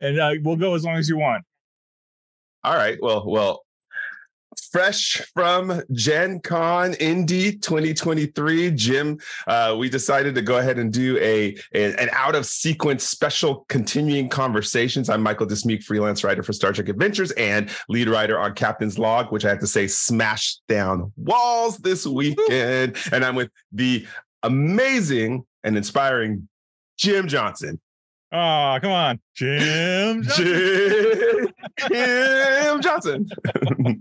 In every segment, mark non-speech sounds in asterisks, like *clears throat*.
and uh, we'll go as long as you want. All right. Well, well, fresh from Gen Con Indy 2023, Jim, uh, we decided to go ahead and do a, a an out of sequence special continuing conversations. I'm Michael Dismuke, freelance writer for Star Trek Adventures and lead writer on Captain's Log, which I have to say smashed down walls this weekend. and I'm with the amazing and inspiring Jim Johnson. Oh, come on, Jim. *laughs* Johnson. Jim Johnson. *laughs*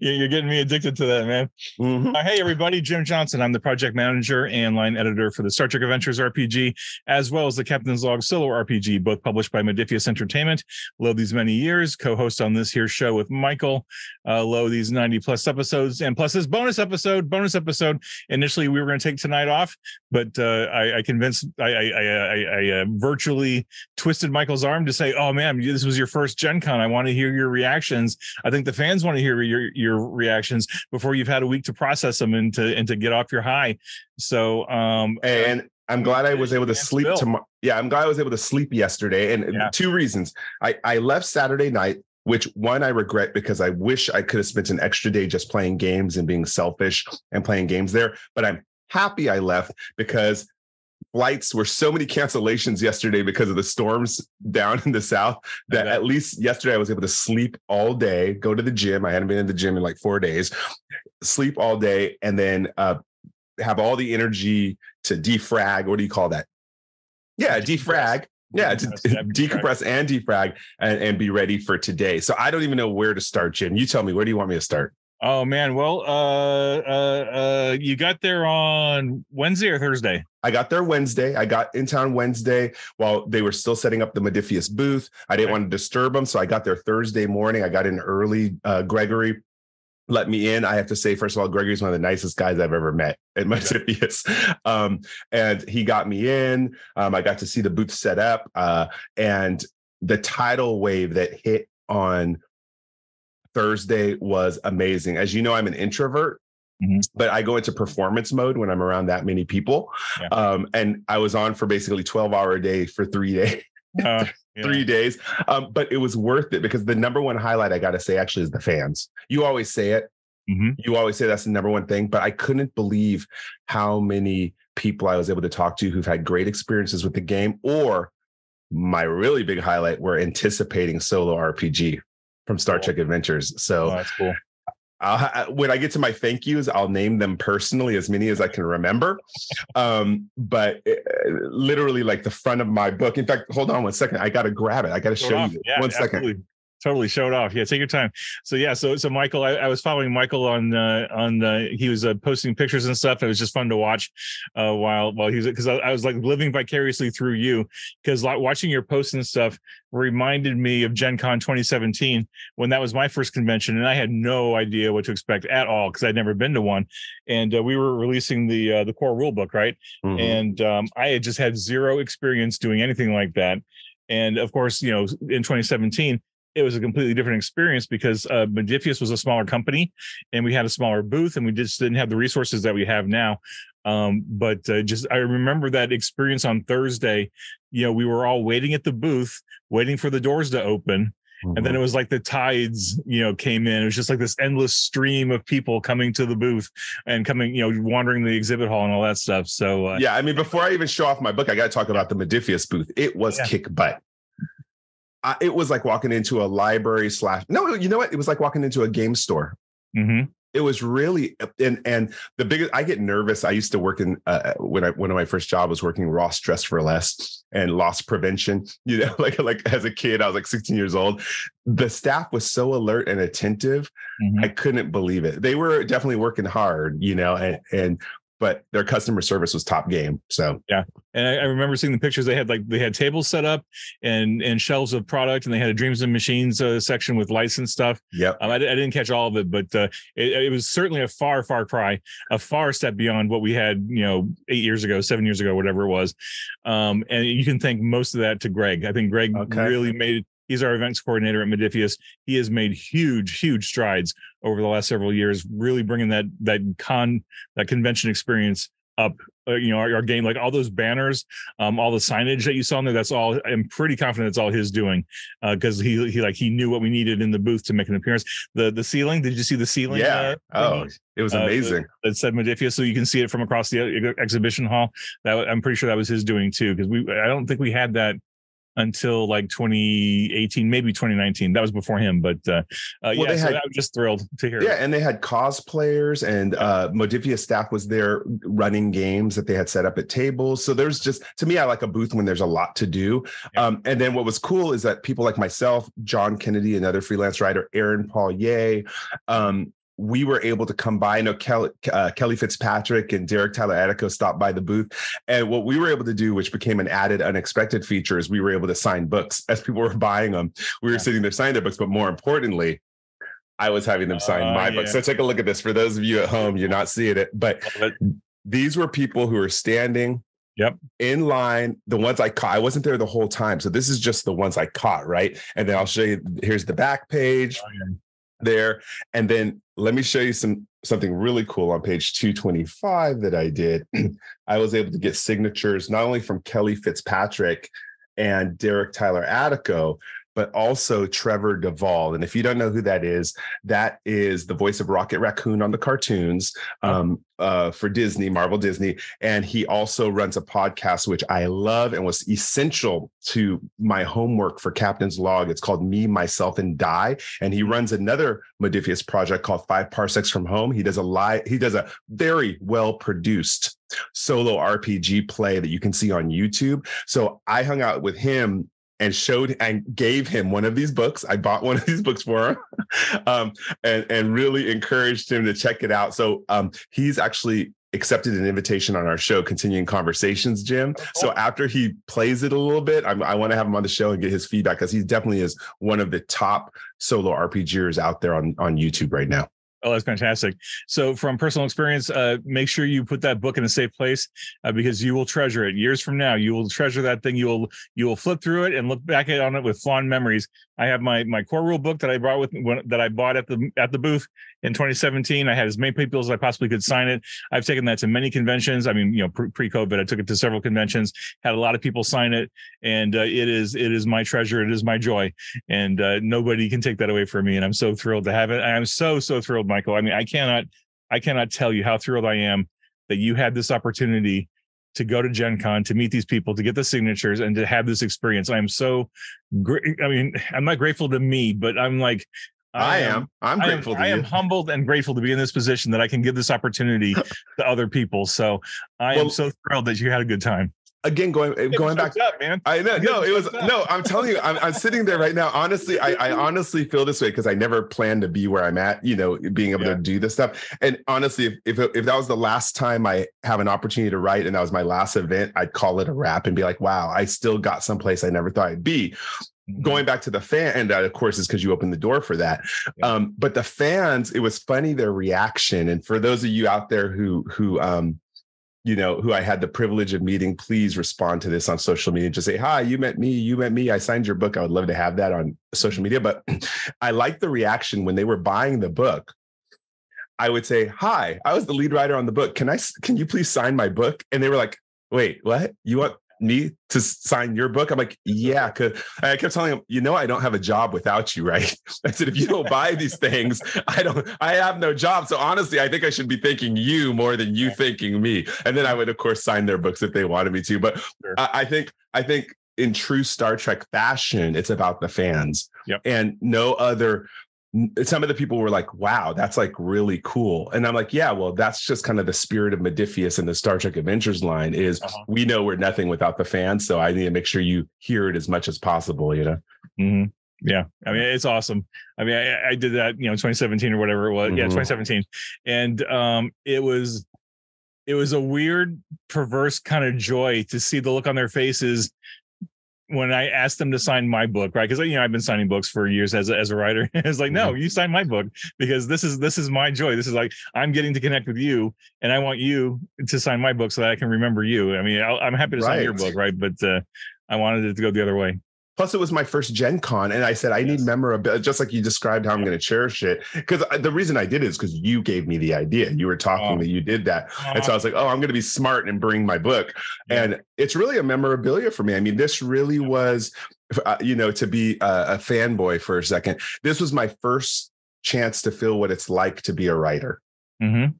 You're getting me addicted to that, man. Mm-hmm. Uh, hey, everybody. Jim Johnson. I'm the project manager and line editor for the Star Trek Adventures RPG, as well as the Captain's Log solo RPG, both published by Modiphius Entertainment. Low these many years, co host on this here show with Michael. Uh, low these 90 plus episodes, and plus this bonus episode. Bonus episode. Initially, we were going to take tonight off, but uh, I, I, convinced, I, I, I, I uh, virtually twisted Michael's arm to say, "Oh man, this was your first Gen Con. I want to hear your reactions. I think the fans want to hear your your reactions before you've had a week to process them and to and to get off your high." So, um, and I'm glad I was able to sleep tomorrow. Yeah, I'm glad I was able to sleep yesterday, and yeah. two reasons. I I left Saturday night which one I regret because I wish I could have spent an extra day just playing games and being selfish and playing games there. But I'm happy I left because flights were so many cancellations yesterday because of the storms down in the south that at least yesterday I was able to sleep all day, go to the gym. I hadn't been in the gym in like four days, sleep all day, and then uh, have all the energy to defrag. What do you call that? Yeah, defrag. Yeah, to *laughs* decompress and defrag and, and be ready for today. So I don't even know where to start, Jim. You tell me, where do you want me to start? Oh man, well, uh, uh, uh, you got there on Wednesday or Thursday? I got there Wednesday. I got in town Wednesday while they were still setting up the Modiphius booth. I didn't want to disturb them, so I got there Thursday morning. I got in early. Uh, Gregory let me in. I have to say, first of all, Gregory's one of the nicest guys I've ever met at *laughs* Modiphius. *laughs* Um, and he got me in. Um, I got to see the booth set up. Uh, and the tidal wave that hit on Thursday was amazing. As you know, I'm an introvert. Mm-hmm. But I go into performance mode when I'm around that many people. Yeah. Um, and I was on for basically 12 hour a day for three days. *laughs* Uh, yeah. three days. Um, but it was worth it because the number one highlight I got to say actually is the fans. You always say it. Mm-hmm. You always say that's the number one thing, but I couldn't believe how many people I was able to talk to who've had great experiences with the game or my really big highlight were anticipating solo RPG from Star cool. Trek Adventures. So oh, that's cool. I'll, when I get to my thank yous, I'll name them personally, as many as I can remember. Um, but it, uh, literally, like the front of my book. In fact, hold on one second. I got to grab it. I got to show you. Yeah, one second. Totally showed off. Yeah, take your time. So yeah, so so Michael, I, I was following Michael on uh, on uh, he was uh, posting pictures and stuff. It was just fun to watch uh, while while he was because I, I, was like living vicariously through you because like watching your posts and stuff reminded me of Gen Con 2017 when that was my first convention and I had no idea what to expect at all because I'd never been to one. And uh, we were releasing the uh, the core rule book, right? Mm-hmm. And um, I had just had zero experience doing anything like that. And of course, you know, in 2017, it was a completely different experience because uh, Modiphius was a smaller company and we had a smaller booth and we just didn't have the resources that we have now. Um, but uh, just I remember that experience on Thursday. You know, we were all waiting at the booth, waiting for the doors to open. Mm-hmm. And then mm-hmm. it was like the tides, you know, came in. It was just like this endless stream of people coming to the booth and coming, you know, wandering the exhibit hall and all that stuff. So uh, yeah, I mean, before I even show off my book, I got to talk about the Modiphius booth. It was yeah. kick butt. I, it was like walking into a library slash. No, you know what? It was like walking into a game store. Mm-hmm. It was really and and the biggest. I get nervous. I used to work in uh, when I one of my first job was working Ross Dress for Less and loss prevention. You know, *laughs* like like as a kid, I was like 16 years old. The staff was so alert and attentive. Mm-hmm. I couldn't believe it. They were definitely working hard. You know, and and but their customer service was top game. So yeah, and I, I, remember seeing the pictures. They had like they had tables set up and and shelves of product, and they had a Dreams and Machines uh, section with licensed stuff. Yeah, um, I, I, didn't catch all of it, but uh, it, it, was certainly a far far cry, a far step beyond what we had, you know, eight years ago, seven years ago, whatever it was. Um, and you can thank most of that to Greg. I think Greg okay. really made He's our events coordinator at Modiphius. He has made huge, huge strides over the last several years, really bringing that that con that convention experience up uh, you know our, our, game like all those banners um all the signage that you saw in there that's all i'm pretty confident it's all his doing because uh, he he like he knew what we needed in the booth to make an appearance. The the ceiling did you see the ceiling yeah. uh, oh it was amazing. uh, it said Modiphius so you can see it from across the exhibition hall. That i'm pretty sure that was his doing too because we i don't think we had that until like 2018, maybe 2019. That was before him, but uh, uh well, yeah, so had, I'm just thrilled to hear. Yeah, it. and they had cosplayers, and uh, Modiphius staff was there running games that they had set up at tables. So there's just to me, I like a booth when there's a lot to do. Yeah. Um, and then what was cool is that people like myself, John Kennedy, another freelance writer, Aaron Pollyea, um, we were able to come by. I know Kelly, uh, Kelly Fitzpatrick and Derek Tyler Attico stopped by the booth. And what we were able to do, which became an added unexpected feature, is we were able to sign books as people were buying them. We were yeah. sitting there signing their books, but more importantly, I was having them sign uh, my yeah. book. So take a look at this. For those of you at home, you're not seeing it, but these were people who were standing Yep. In line, the ones I caught, I wasn't there the whole time. So this is just the ones I caught, right? And then I'll show you here's the back page. Oh, yeah there. And then let me show you some something really cool on page 225 that I did. *clears throat* I was able to get signatures not only from Kelly Fitzpatrick and Derek Tyler Attico, but also Trevor Devall. And if you don't know who that is, that is the voice of Rocket Raccoon on the cartoons um, uh, for Disney, Marvel Disney. And he also runs a podcast, which I love and was essential to my homework for Captain's Log. It's called Me, Myself, and Die. And he runs another Modiphius project called Five Parsecs from Home. He does a live, he does a very well produced solo RPG play that you can see on YouTube. So I hung out with him and showed and gave him one of these books. I bought one of these books for him, *laughs* um, and and really encouraged him to check it out. So um, he's actually accepted an invitation on our show, continuing conversations, Jim. Oh, so after he plays it a little bit, I'm, i want to have him on the show and get his feedback because he definitely is one of the top solo RPGers out there on on YouTube right now. Oh, that's fantastic. So, from personal experience, uh, make sure you put that book in a safe place uh, because you will treasure it. Years from now, you will treasure that thing. You will you will flip through it and look back on it with fond memories. I have my my core rule book that I brought with when, that I bought at the at the booth in 2017. I had as many people as I possibly could sign it. I've taken that to many conventions. I mean, you know, pre COVID, I took it to several conventions. Had a lot of people sign it, and uh, it is it is my treasure. It is my joy, and uh, nobody can take that away from me. And I'm so thrilled to have it. I'm so so thrilled Michael. I mean, I cannot, I cannot tell you how thrilled I am that you had this opportunity to go to Gen Con, to meet these people, to get the signatures, and to have this experience. I'm so great. I mean, I'm not grateful to me, but I'm like, I, I am. I'm grateful. I am, I am humbled and grateful to be in this position that I can give this opportunity *laughs* to other people. So I well, am so thrilled that you had a good time again going going back up, man. I know no it was no i'm telling you I'm, I'm sitting there right now. Honestly i, I honestly feel this way because i never planned to be where i'm at you know being able yeah. to do this stuff. And honestly if, if if that was the last time i have an opportunity to write and that was my last event i'd call it a wrap and be like wow i still got someplace i never thought i'd be. Mm-hmm. going back to the fan and that of course is because you opened the door for that. Yeah. um, but the fans it was funny their reaction. And for those of you out there who who um you know, who I had the privilege of meeting, please respond to this on social media. And just say, hi, you met me, you met me. I signed your book. I would love to have that on social media. But *clears throat* I like the reaction when they were buying the book. I would say, hi, I was the lead writer on the book. Can I, can you please sign my book? And they were like, wait, what? You want me to sign your book? I'm like, yeah. *laughs* Cause I kept telling him, you know, I don't have a job without you, right? *laughs* I said, if you don't buy these things, I don't, I have no job. So honestly, I think I should be thanking you more than you thanking me. And then I would, of course, sign their books if they wanted me to. But sure. I, I think, I think in true Star Trek fashion, it's about the fans. Yep. And no other some of the people were like, wow, that's like really cool. And I'm like, yeah, well, that's just kind of the spirit of Modiphius and the Star Trek Adventures line is uh-huh. we know we're nothing without the fans. So I need to make sure you hear it as much as possible, you know? Mm-hmm. Yeah. I mean, it's awesome. I mean, I, I, did that, you know, 2017 or whatever it was. Mm-hmm. Yeah, 2017. And um, it was, it was a weird, perverse kind of joy to see the look on their faces when I asked them to sign my book, right? Because you know I've been signing books for years as a, as a writer. *laughs* it's like, no, mm-hmm. you sign my book because this is this is my joy. This is like I'm getting to connect with you, and I want you to sign my book so that I can remember you. I mean, i am happy to right. sign your book, right? But uh, I wanted it to go the other way. Plus, it was my first Gen Con, and I said I yes. need memorabilia, just like you described how I'm going to cherish it. Because the reason I did it is because you gave me the idea. You were talking oh. that you did that, oh. and so I was like, oh, I'm going to be smart and bring my book. Yeah. And it's really a memorabilia for me. I mean, this really was, uh, you know, to be a, a fanboy for a second. This was my first chance to feel what it's like to be a writer. Mm-hmm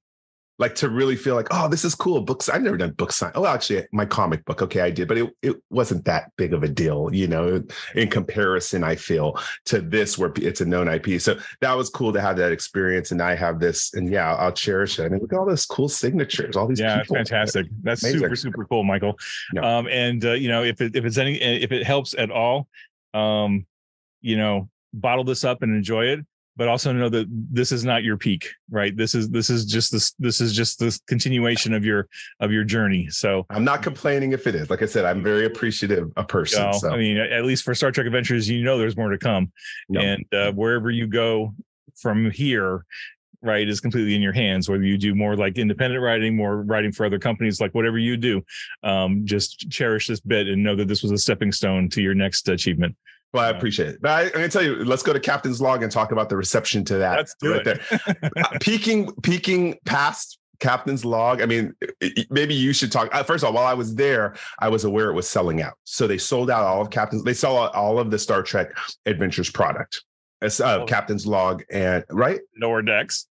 like to really feel like, oh, this is cool. Books. I've never done book sign. Oh, actually, my comic book. Okay, I did, but it, it wasn't that big of a deal, you know, in comparison, I feel to this where it's a known IP. So that was cool to have that experience. And I have this, and yeah, I'll cherish it. I mean, look at all those cool signatures, all these Yeah, fantastic. That's Amazing. super, super cool, Michael. Um, and uh, you know, if it if it's any if it helps at all, um, you know, bottle this up and enjoy it but also know that this is not your peak right? This is this is just this this is just this continuation of your of your journey. So i'm not complaining if it is. Like i said i'm very appreciative a person you know, so. i mean at least for star trek adventures you know there's more to come. Yep. and uh, wherever you go from here right is completely in your hands whether you do more like independent writing more writing for other companies like whatever you do um, just cherish this bit and know that this was a stepping stone to your next achievement well, I appreciate it. But I, am going to tell you, let's go to Captain's Log and talk about the reception to that. Let's do right it. there. Uh, *laughs* peaking, peaking past Captain's Log. I mean, maybe you should talk. Uh, first of all, while I was there, I was aware it was selling out. So they sold out all of Captain's. They saw all of the Star Trek Adventures product uh, oh. captain's log and right? Lower decks.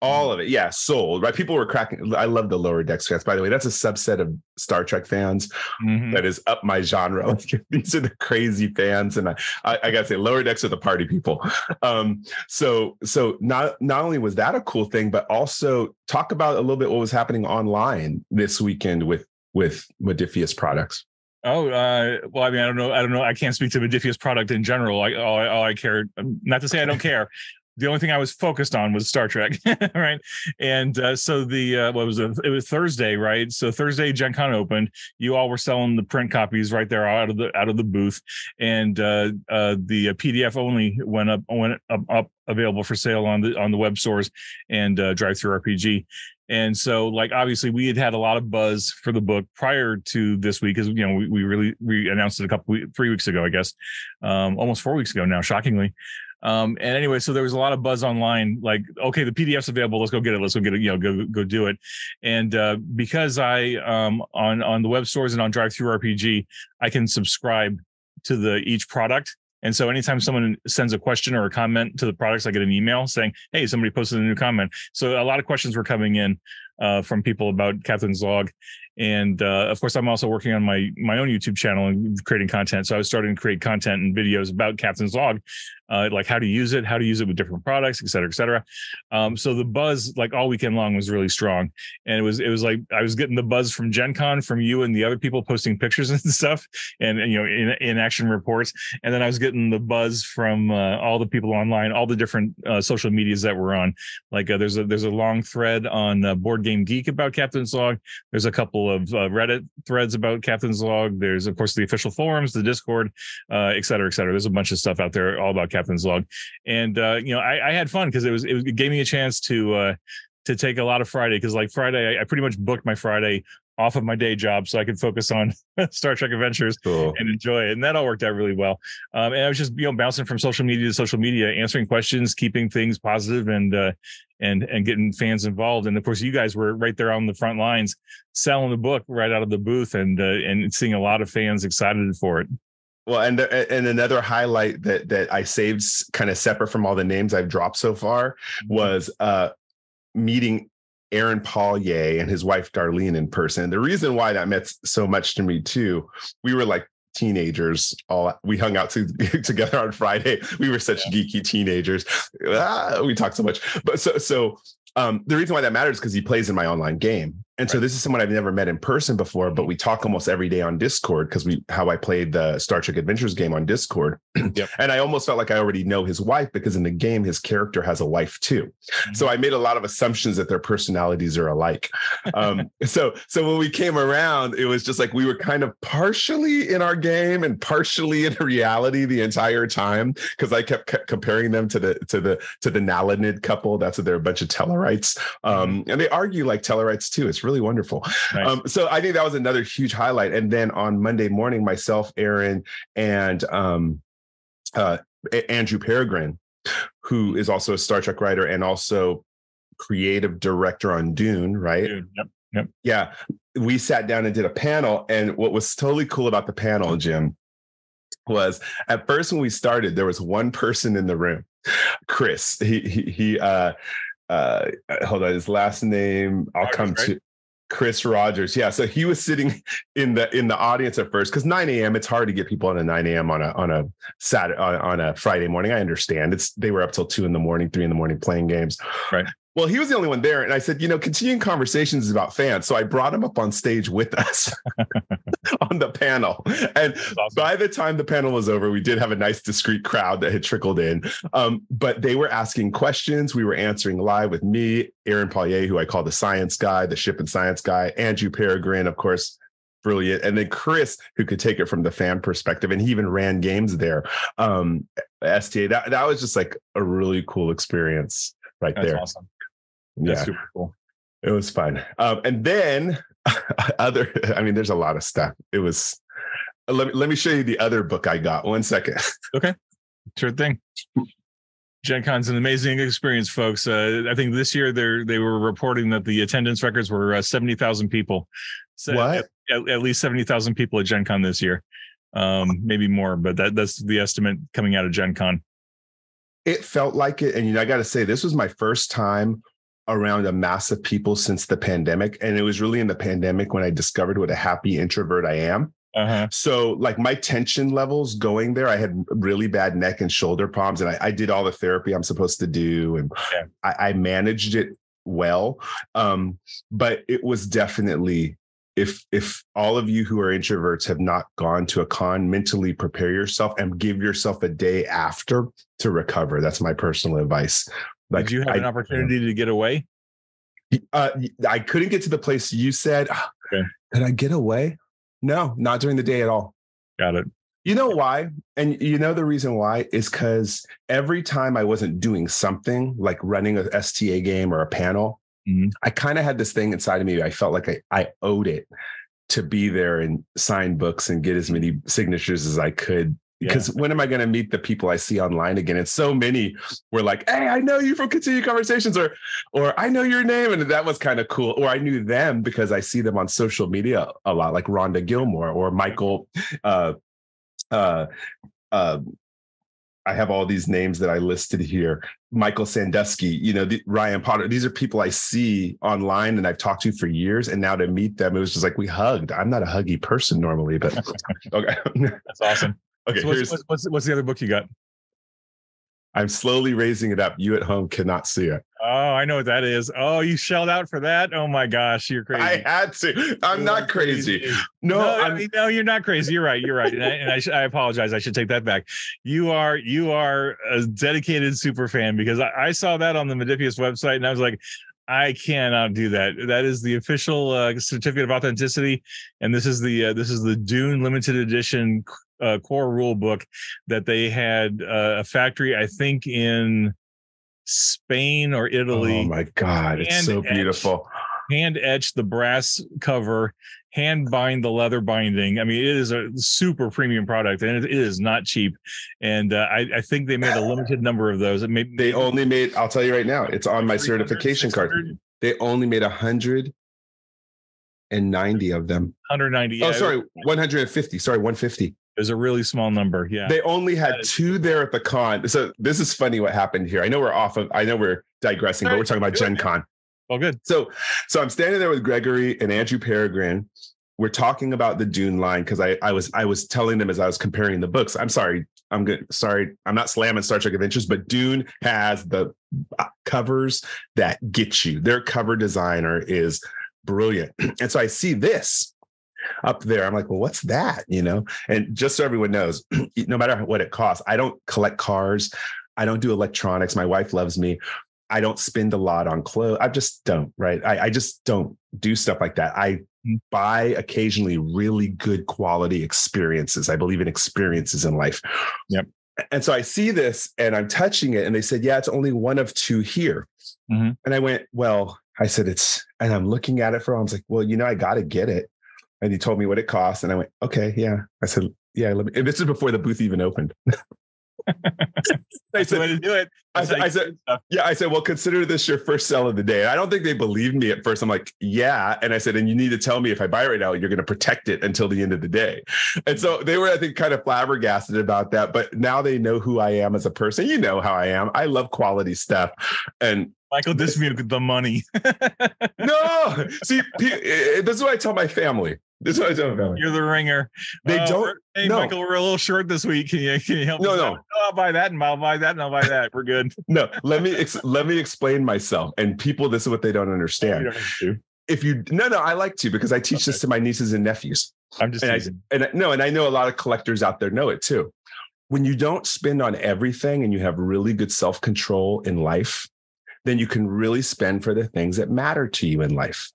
All of it. Yeah sold right? People were cracking i love the lower decks fans. By the way that's a subset of star trek fans mm-hmm. that is up my genre. *laughs* Like, these are the crazy fans and I, I, I gotta say lower decks are the party people. *laughs* Um so so not not only was that a cool thing but also talk about a little bit what was happening online this weekend with with Modiphius products Oh, uh, well, I mean, I don't know. I don't know. I can't speak to Modiphius product in general. I, all, all I care, not to say I don't care. The only thing I was focused on was Star Trek, *laughs* right? And uh, so the uh, what was it? It was Thursday, right? So Thursday, Gen Con opened. You all were selling the print copies right there out of the out of the booth, and uh, uh, the PDF only went up went up, up available for sale on the on the web stores and uh, DriveThruRPG. And so, like, obviously, we had had a lot of buzz for the book prior to this week because, you know, we, we really, we announced it a couple, three weeks ago, I guess, um, almost four weeks ago now, shockingly. Um, and anyway, so there was a lot of buzz online, like, okay, the PDF's available. Let's go get it. Let's go get it. You know, go go do it. And uh, because I um, on on the web stores and on Drive Through DriveThruRPG, I can subscribe to the each product. And so anytime someone sends a question or a comment to the products, I get an email saying, Hey, somebody posted a new comment. So a lot of questions were coming in uh, from people about Captain's Log and uh, of course i'm also working on my my own youtube channel and creating content. So i was starting to create content and videos about captain's log uh, like how to use it how to use it with different products et cetera et cetera. Um, so the buzz like all weekend long was really strong. And it was it was like i was getting the buzz from gen con from you and the other people posting pictures *laughs* and stuff and, and you know in, in action reports. And then i was getting the buzz from uh, all the people online all the different uh, social medias that we're on. Like uh, there's a there's a long thread on uh, board game geek about captain's log. There's a couple of uh, Reddit threads about Captain's Log. There's of course the official forums, the Discord, uh, et cetera, et cetera. There's a bunch of stuff out there all about Captain's Log, and uh, you know I, I had fun because it was, it was it gave me a chance to uh, to take a lot of Friday because like Friday I, I, pretty much booked my Friday off of my day job so I could focus on *laughs* Star Trek Adventures cool. and enjoy it. And that all worked out really well. Um, and I was just you know bouncing from social media to social media, answering questions, keeping things positive, and uh, and and getting fans involved. And of course, you guys were right there on the front lines, selling the book right out of the booth, and uh, and seeing a lot of fans excited for it. Well, and uh, and another highlight that that I saved, kind of separate from all the names I've dropped so far, mm-hmm. was uh, meeting Aaron Paul, Pollyea and his wife Darlene in person. The reason why that meant so much to me too, we were like teenagers all we hung out to, *laughs* together on friday we were such yeah. geeky teenagers ah, we talked so much but so so um, the reason why that matters is because he plays in my online game and right. so this is someone I've never met in person before, but we talk almost every day on Discord because we how I played the Star Trek Adventures game on Discord. *clears throat* Yep. and I almost felt like I already know his wife because in the game his character has a wife too. Mm-hmm. So I made a lot of assumptions that their personalities are alike. Um, *laughs* so so when we came around, it was just like we were kind of partially in our game and partially in *laughs* reality the entire time because I kept c- comparing them to the to the to the Nalanid couple. That's what they're a bunch of Tellarites, um, mm-hmm. and they argue like Tellarites too. It's really wonderful. Nice. Um, so I think that was another huge highlight. And then on Monday morning, myself, Aaron, and um, uh, Andrew Peregrine, who is also a Star Trek writer and also creative director on Dune, right? Dude, yep. Yeah. We sat down and did a panel. And what was totally cool about the panel, Jim, was at first when we started, there was one person in the room, Chris. He he he uh uh hold on, his last name, I'll come right? to Chris Rogers. Yeah. So he was sitting *laughs* in the in the audience at first because 9 a.m. It's hard to get people on a 9 a.m. on a on a Saturday uh, on, on a Friday morning. I understand. It's they were up till two in the morning, three in the morning playing games. Right. Well, he was the only one there. And I said, you know, continuing conversations is about fans. So I brought him up on stage with us *laughs* on the panel. And awesome. by the time the panel was over, we did have a nice discreet crowd that had trickled in. Um, but they were asking questions. We were answering live with me, Aaron Pollyea, who I call the science guy, the ship and science guy, Andrew Peregrine, of course, brilliant. And then Chris, who could take it from the fan perspective. And he even ran games there. Um, STA, that, that was just like a really cool experience right That's there. awesome. That's Yeah. super cool. It was fun. Um, and then *laughs* other, I mean, there's a lot of stuff. It was, let me, let me show you the other book I got. One second. *laughs* Okay. Sure thing. Gen Con's an amazing experience, folks. Uh, I think this year they they were reporting that the attendance records were uh, seventy thousand people. So What? At, at least seventy thousand people at Gen Con this year, um, maybe more, but that that's the estimate coming out of Gen Con. It felt like it. And, you know, I got to say, this was my first time around a mass of people since the pandemic. And it was really in the pandemic when I discovered what a happy introvert I am. Uh-huh. So, like my tension levels going there, I had really bad neck and shoulder problems, and I, I did all the therapy I'm supposed to do, and Yeah. I, I managed it well. Um, but it was definitely if if all of you who are introverts have not gone to a con, mentally prepare yourself and give yourself a day after to recover. That's my personal advice. Did you have I- an opportunity to get away? uh, I couldn't get to the place you said. "Ah, Okay. Could I get away? No, not during the day at all. Got it. You know why? And you know the reason why is because every time I wasn't doing something like running a STA game or a panel, Mhm. I kind of had this thing inside of me. I felt like I, I owed it to be there and sign books and get as many signatures as I could. Yeah. Because when am I going to meet the people I see online again? And so many were like, "Hey, I know you from Continue Conversations," or "or I know your name," and that was kind of cool. Or I knew them because I see them on social media a lot, like Rhonda Gilmore or Michael. Uh, uh, uh, I have all these names that I listed here. Michael Sandusky, you know, the, Ryan Potter. These are people I see online and I've talked to for years. And now to meet them, it was just like we hugged. I'm not a huggy person normally, but *laughs* *laughs* okay. That's awesome. Okay, So what's, what's, what's the other book you got? I'm slowly raising it up. You at home cannot see it. Oh, I know what that is. Oh, you shelled out for that. Oh my gosh, you're crazy. I had to. I'm You not are crazy. No, no, I mean, no, you're not crazy. You're right. You're right. And I, and I, sh- I apologize. I should take that back. You are you are a dedicated super fan because I, I saw that on the Modiphius website and I was like, I cannot do that. That is the official uh, certificate of authenticity, and this is the uh, this is the Dune limited edition uh, core rule book that they had uh, a factory, I think, in Spain or Italy Oh my God. It's so etched. beautiful. hand etch the brass cover, hand bind the leather binding. I mean, it is a super premium product, and it, is not cheap. And uh, I, I think they made a limited number of those. It may They only made, I'll tell you right now, it's on my 300, certification card. They only made a 190 of them. 190. oh, yeah, sorry, 150. Sorry, 150. It was a really small number. Yeah. They only had two there at the con. So this is funny what happened here. I know we're off of, I know we're digressing, but we're talking about Gen Con. oh, good. So, so I'm standing there with Gregory and Andrew Peregrine. We're talking about the Dune line because I, I was I was telling them as I was comparing the books. I'm sorry, I'm good. Sorry, I'm not slamming Star Trek Adventures, but Dune has the uh, covers that get you. Their cover designer is brilliant, *clears throat* and so I see this up there. I'm like, well, what's that? You know, and just so everyone knows, *clears throat* no matter what it costs, I don't collect cars. I don't do electronics. My wife loves me. I don't spend a lot on clothes. I just don't, right? I, I just don't do stuff like that. I Mhm. buy occasionally really good quality experiences. I believe in experiences in life. Yep. And so I see this and I'm touching it, and they said, Yeah, it's only one of two here. Mhm. And I went, Well, I said, it's, and I'm looking at it for, I was like, well, you know, I got to get it. And he told me what it cost. And I went, okay, yeah. I said, yeah, let me, and this is before the booth even opened. *laughs* I said, to do it. I said, I said, yeah, I said, well, consider this your first sell of the day. I don't think they believed me at first. I'm like, yeah. And I said, and you need to tell me if I buy it right now, you're going to protect it until the end of the day. And so they were, I think, kind of flabbergasted about that. But now they know who I am as a person. You know how I am. I love quality stuff. And Michael Dismuke, the money. *laughs* no, see, eh, this is what I tell my family. This is what I tell my family. You're the ringer. They uh, don't. Hey, no. Michael, we're a little short this week. Can you can you help? No, no. Out? Oh, I'll buy that, and I'll buy that, and I'll buy that. We're good. no, let me ex- let me explain myself. And people, this is what they don't understand. You if you no, no, I like to because I teach okay. this to my nieces and nephews. I'm just and. I, and I, no, and I know a lot of collectors out there know it too. When you don't spend on everything and you have really good self control in life, then you can really spend for the things that matter to you in life.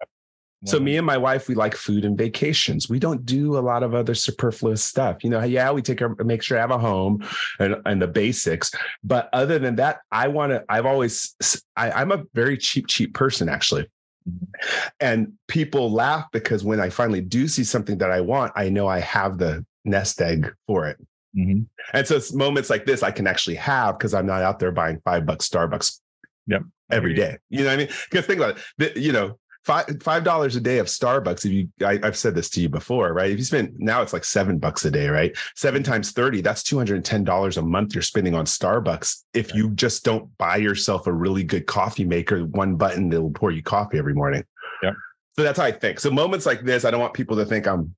So me and my wife, we like food and vacations. We don't do a lot of other superfluous stuff. You know, yeah, we take our make sure I have a home and, and the basics. But other than that, I want to, I've always I, I'm a very cheap, cheap person, actually. Mm-hmm. And people laugh because when I finally do see something that I want, I know I have the nest egg for it. Mm-hmm. And so it's moments like this I can actually have because I'm not out there buying five bucks Starbucks yep. every day. You know what I mean? Because think about it. You know, five five dollars a day of Starbucks. If you, I, have said this to you before, right? If you spend now, it's like seven bucks a day, right? Seven times thirty, that's two hundred and ten dollars a month you're spending on Starbucks. If you just don't buy yourself a really good coffee maker, one button that will pour you coffee every morning. Yeah. So that's how I think. So moments like this, I don't want people to think I'm,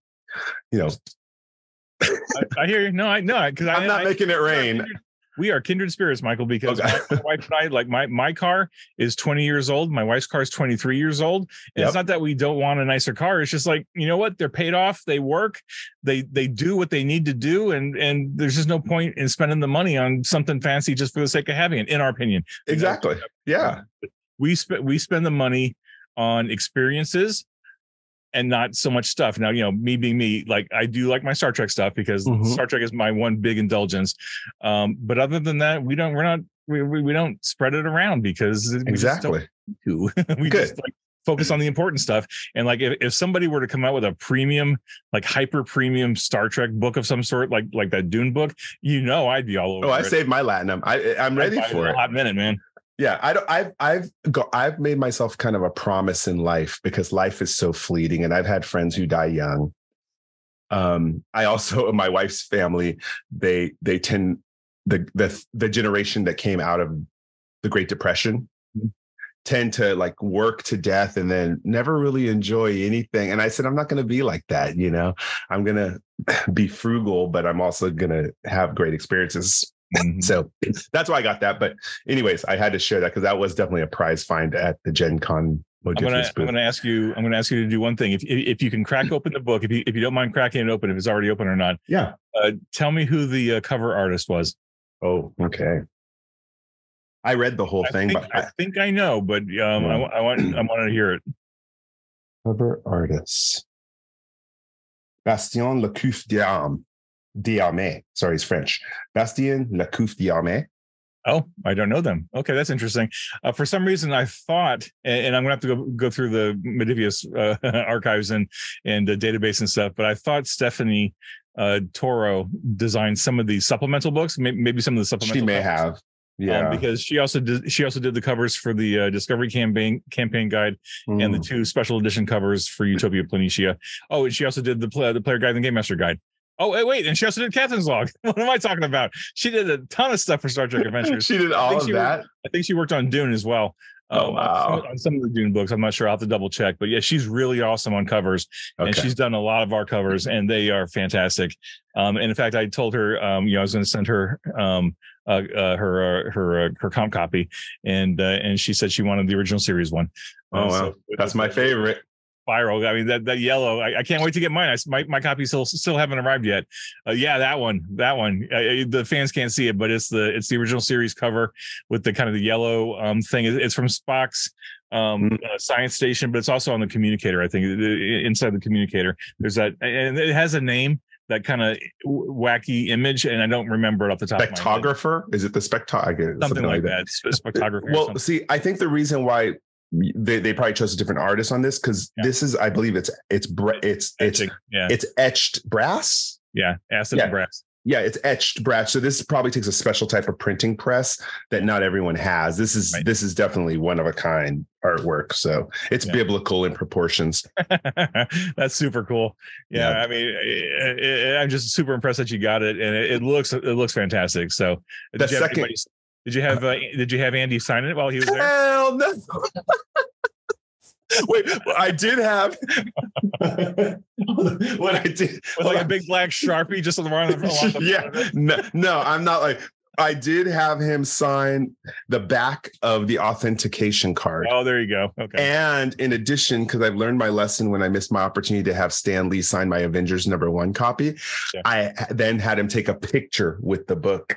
you know. I, I, hear you. No, I know because I'm not I, making it rain we are kindred spirits, Michael, because okay. my, wife and I, like my my car is 20 years old, my wife's car is 23 years old. And yep. it's not that we don't want a nicer car. It's just like, you know what? They're paid off, they work, they they do what they need to do, and and there's just no point in spending the money on something fancy just for the sake of having it, in our opinion. Exactly. Yeah. We spend we spend the money on experiences and not so much stuff. Now, you know, me being me, like I do like my Star Trek stuff because mm-hmm. Star Trek is my one big indulgence. Um, but other than that, we don't, we're not, we, we, we don't spread it around because exactly we, *laughs* we Good. just like focus on the important stuff. And like if, if somebody were to come out with a premium, like hyper premium Star Trek book of some sort, like like that Dune book, you know, I'd be all over. Oh, I it. saved my latinum. I I'm ready for it. hot minute, man yeah i don't i've i've got i've made myself kind of a promise in life because life is so fleeting and i've had friends who die young. Um i also *laughs* my wife's family they they tend the the the generation that came out of the great depression mm-hmm. tend to like work to death and then never really enjoy anything. And i said i'm not going to be like that you know? I'm going to *clears throat* be frugal but i'm also going to have great experiences Mm-hmm. *laughs* So that's why I got that. But anyways, I had to share that because that was definitely a prize find at the Gen Con. I'm gonna, I'm gonna ask you. I'm gonna ask you to do one thing. If if you can crack *laughs* open the book, if you if you don't mind cracking it open, if it's already open or not. Yeah. Uh, tell me who the uh, cover artist was. Oh, okay. I read the whole I thing, think, but I, I, think I know. But um, yeah. I, I want I want to hear it. Cover artist. Bastien Lecouffe Deharme. Deharme. Sorry, he's French. Bastien Lecouffe Deharme. Oh, I don't know them. Okay, that's interesting. Uh, for some reason, I thought, and, I'm going to have to go, go through the Modiphius uh, *laughs* archives and and the database and stuff, but I thought Stephanie uh, Toro designed some of these supplemental books. Maybe, maybe some of the supplemental. She may covers. have. Um, yeah, um, because she also did. She also did the covers for the uh, Discovery campaign campaign guide mm. and the mm. two special edition covers for Utopia Planitia. Oh, and she also did the play, the player guide and the game master guide. Oh wait, wait, and she also did Captain's Log. *laughs* what am I talking about? She did a ton of stuff for Star Trek *laughs* Adventures. she did all of that. Worked, I think she worked on Dune as well. Oh um, wow! On some, of the Dune books, I'm not sure. I'll have to double check, but yeah, she's really awesome on covers, okay. and she's done a lot of our covers, and they are fantastic. Um, and in fact, I told her, um, you know, I was going to send her um, uh, uh, her uh, her uh, her comp copy, and uh, and she said she wanted the original series one. Oh wow, so, that's my favorite spiral. I mean, that that yellow. I, I, can't wait to get mine. I, my my copy still still haven't arrived yet. Uh, yeah, that one. That one. Uh, the fans can't see it, but it's the it's the original series cover with the kind of the yellow um thing. It's from Spock's um mm-hmm. uh, science station, but it's also on the communicator. I think inside the communicator, there's that, and it has a name that kind of wacky image, and I don't remember it off the top. Spectrographer? Is it the spectrographer? Something, something, like that. that. Spectrography. Well, see, I think the reason why they, they probably chose a different artist on this because Yeah. this is I believe it's it's bra- it's it's Etching. yeah, it's etched brass. yeah, acid Yeah. brass. Yeah, it's etched brass. So this probably takes a special type of printing press that not everyone has. This is Right. this is definitely one of a kind artwork. So it's Yeah. biblical in proportions. *laughs* That's super cool. Yeah, Yeah. I mean, i i I'm just super impressed that you got it, and it, it looks it looks fantastic. So, The did you have second- did you have uh, did you have Andy sign it while he was there? Hell no. *laughs* Wait, I did have *laughs* what I did. With like a big black sharpie just on the along the *laughs* yeah, no, no, I'm not like I did have him sign the back of the authentication card. Oh, there you go. Okay. And in addition, because I've learned my lesson when I missed my opportunity to have Stan Lee sign my Avengers number one copy, Yeah. I then had him take a picture with the book.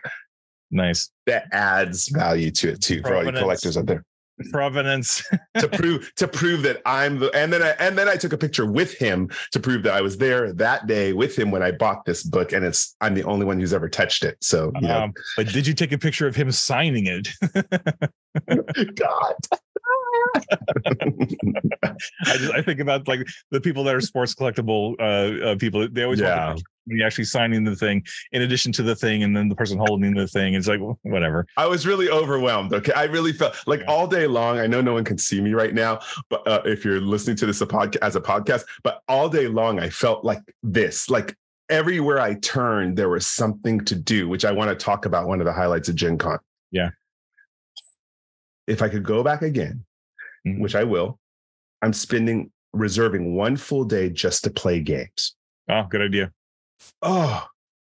Nice That adds value to it too for all you collectors out there provenance. to *laughs* prove to prove that I'm the and then I and then I took a picture with him to prove that I was there that day with him when I bought this book and it's I'm the only one who's ever touched it. So you know, Um, but did you take a picture of him signing it? *laughs* God. *laughs* I just I think about like the people that are sports collectible uh, uh people. They always want Yeah. You're actually signing the thing in addition to the thing, and then the person holding the thing. It's like whatever. I was really overwhelmed. Okay. I really felt like Yeah. all day long. I know no one can see me right now, but uh, if you're listening to this a podcast as a podcast, but all day long, I felt like this, like everywhere I turned, there was something to do, which I want to talk about one of the highlights of Gen Con. Yeah. If I could go back again, Mhm. which I will, I'm spending reserving one full day just to play games. Oh, good idea. Oh,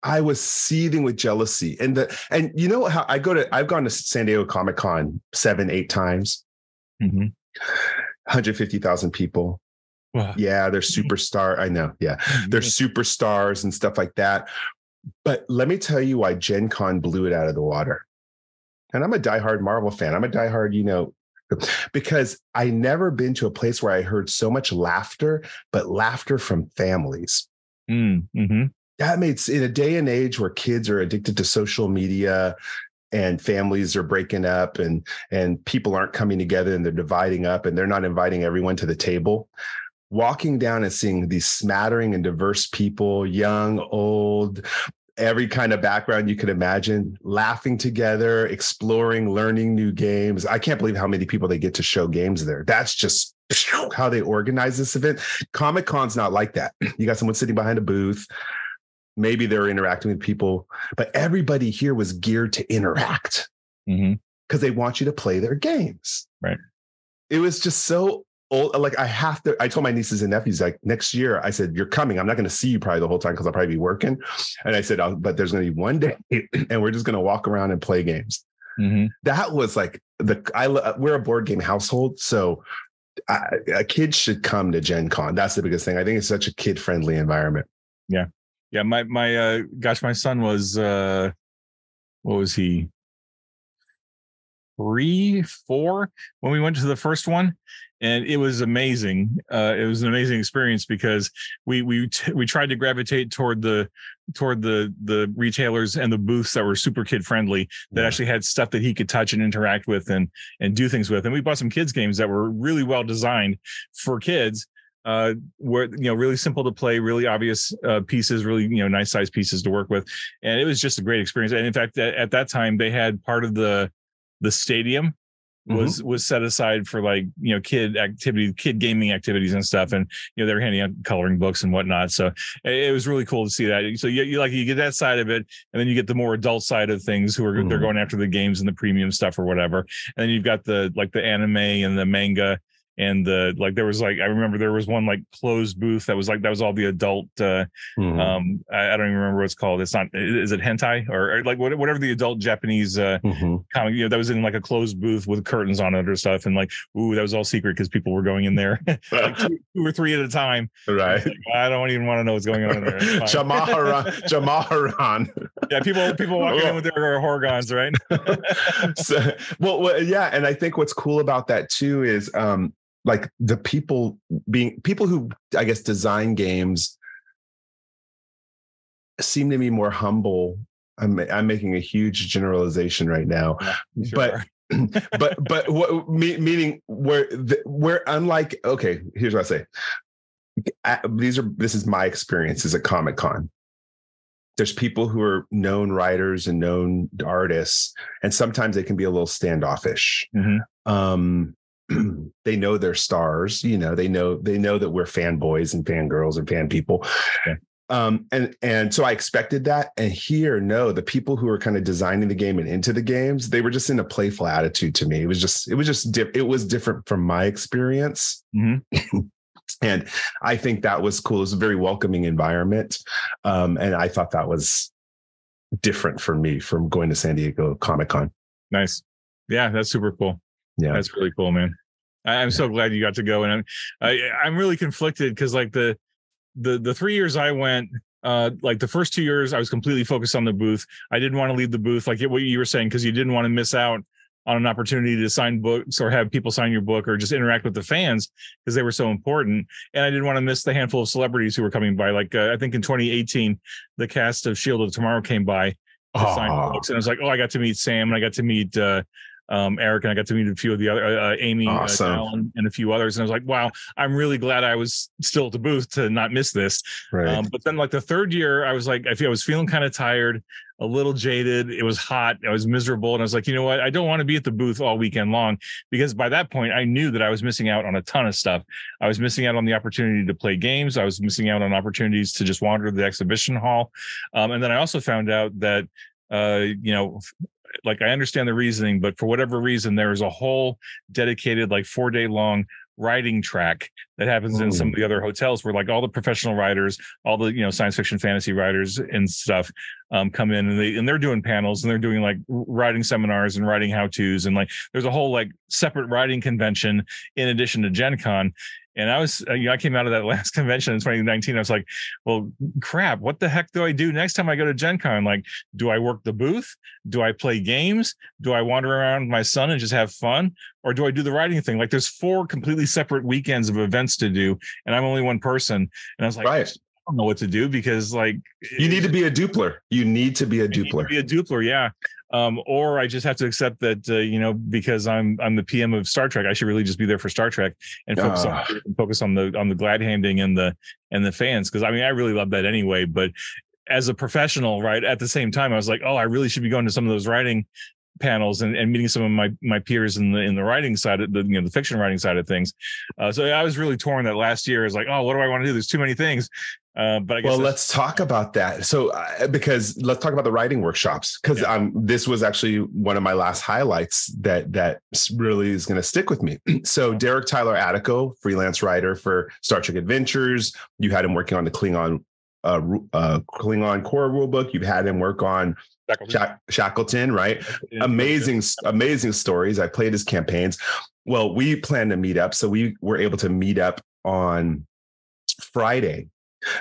I was seething with jealousy. And the and you know how I go to I've gone to San Diego Comic Con seven, eight times, Mhm. 150,000 people. Wow. Yeah, they're *laughs* superstar. I know. Yeah. They're superstars and stuff like that. But let me tell you why Gen Con blew it out of the water. And I'm a diehard Marvel fan. I'm a diehard, you know, *laughs* because I never been to a place where I heard so much laughter, but laughter from families. Mm, hmm that makes in a day and age where kids are addicted to social media and families are breaking up and and people aren't coming together and they're dividing up and they're not inviting everyone to the table walking down and seeing these smattering and diverse people young old every kind of background you could imagine laughing together exploring learning new games. I can't believe how many people they get to show games there. That's just *laughs* how they organize this event. Comic con's not like that. *clears throat* You got someone sitting behind a booth. Maybe they're interacting with people but everybody here was geared to interact because they want you to play their games. Right. it was just so old like i have to i told my nieces and nephews like next year i said you're coming. I'm not going to see you probably the whole time because i'll probably be working. And i said "I'll- but there's going to be one day *clears throat* and we're just going to walk around and play games. Hmm that was like the i we're a board game household so I, a kid should come to gen con that's the biggest thing i think it's such a kid friendly environment Yeah, Yeah. my my uh gosh, my son was uh what was he? Three, four when we went to the first one, and it was amazing. Uh, it was an amazing experience because we we t- we tried to gravitate toward the toward the the retailers and the booths that were super kid friendly that Yeah. actually had stuff that he could touch and interact with and and do things with. And we bought some kids games that were really well designed for kids uh where you know really simple to play really obvious uh pieces really you know nice size pieces to work with and it was just a great experience and in fact at, at that time they had part of the the stadium was was set aside for like you know kid activity kid gaming activities and stuff. And you know they were handing out coloring books and whatnot. So it, was really cool to see that. So you, you like you get that side of it and then you get the more adult side of things who are they're Mhm. going after the games and the premium stuff or whatever. And then you've got the like the anime and the manga and the like there was like i remember there was one like closed booth that was like that was all the adult uh Mhm. um I, I don't even remember what it's called it's not is it hentai or, or like whatever the adult japanese uh Mhm. comic you know that was in like a closed booth with curtains on it or stuff and like ooh that was all secret because people were going in there *laughs* like two, two or three at a time right Like, i don't even want to know what's going on in there. Jamaharan, Jamaharan. *laughs* yeah people people walking in with their horgons right *laughs* so, well, well, yeah, and I think what's cool about that too is um like the people being people who I guess design games seem to be more humble. I'm I'm making a huge generalization right now, sure But- *laughs* but but what meaning where where unlike okay, here's what I say. These are this is my experiences at Comic Con. There's people who are known writers and known artists, and sometimes they can be a little standoffish. Mm-hmm. Um, *clears throat* they know they're stars, you know, they know they know that we're fanboys and fangirls and fan people. Okay. Um, and and so I expected that. And here, no, the people who were kind of designing the game and into the games, they were just in a playful attitude to me. It was just, it was just, di- it was different from my experience. Mm-hmm. *laughs* and I think that was cool. It was a very welcoming environment, um, and I thought that was different for me from going to San Diego Comic Con. Nice, yeah, that's super cool. Yeah, that's really cool, man. I'm yeah. so glad you got to go, and I'm I, I'm really conflicted because like the the the three years I went, uh, like the first two years, I was completely focused on the booth. I didn't want to leave the booth, like what you were saying, because you didn't want to miss out on an opportunity to sign books or have people sign your book or just interact with the fans because they were so important. And I didn't want to miss the handful of celebrities who were coming by. Like uh, I think in 2018, the cast of Shield of Tomorrow came by to oh. sign books, and I was like, oh, I got to meet Sam and I got to meet uh, um, Eric and I got to meet a few of the other uh, uh Amy, uh, awesome. uh, and a few others. And I was like, wow, I'm really glad I was still at the booth to not miss this. Right. Um, but then like the third year, I was like, I feel I was feeling kind of tired, a little jaded. It was hot. I was miserable. And I was like, you know what? I don't want to be at the booth all weekend long because by that point I knew that I was missing out on a ton of stuff. I was missing out on the opportunity to play games. I was missing out on opportunities to just wander the exhibition hall. Um, and then I also found out that uh, you know, like I understand the reasoning, but for whatever reason, there is a whole dedicated, like four day long writing track that happens in some of the other hotels where like all the professional writers all the you know science fiction fantasy writers and stuff um, come in and they and they're doing panels and they're doing like writing seminars and writing how to's and like there's a whole like separate writing convention in addition to gen con and I was, uh, you know, I came out of that *laughs* last convention in 2019. I was like, well, crap, what the heck do I do next time I go to Gen Con? Like, do I work the booth? Do I play games? Do I wander around with my son and just have fun? Or do I do the writing thing? Like, there's four completely separate weekends of events to do, and I'm only one person. And I was like, right don't know what to do because like you need to be a dupler. You need to be a dupler. be a dupler, yeah. Um, or I just have to accept that uh, you know because I'm I'm the PM of Star Trek, I should really just be there for Star Trek and focus uh. on ah. focus on the on the glad handing and the and the fans because I mean I really love that anyway. But as a professional, right at the same time, I was like, oh, I really should be going to some of those writing panels and, and meeting some of my my peers in the in the writing side of the you know the fiction writing side of things. Uh, so I was really torn that last year. Is like, oh, what do I want to do? There's too many things. Uh, but well, let's talk about that. So, uh, because let's talk about the writing workshops because yeah. um, this was actually one of my last highlights that that really is going to stick with me. *clears throat* so, Derek Tyler Attico, freelance writer for Star Trek Adventures, you had him working on the Klingon uh, uh, Klingon core rulebook. You've had him work on Shackleton, Shackleton right? Amazing, amazing stories. I played his campaigns. Well, we planned to meet up, so we were able to meet up on Friday.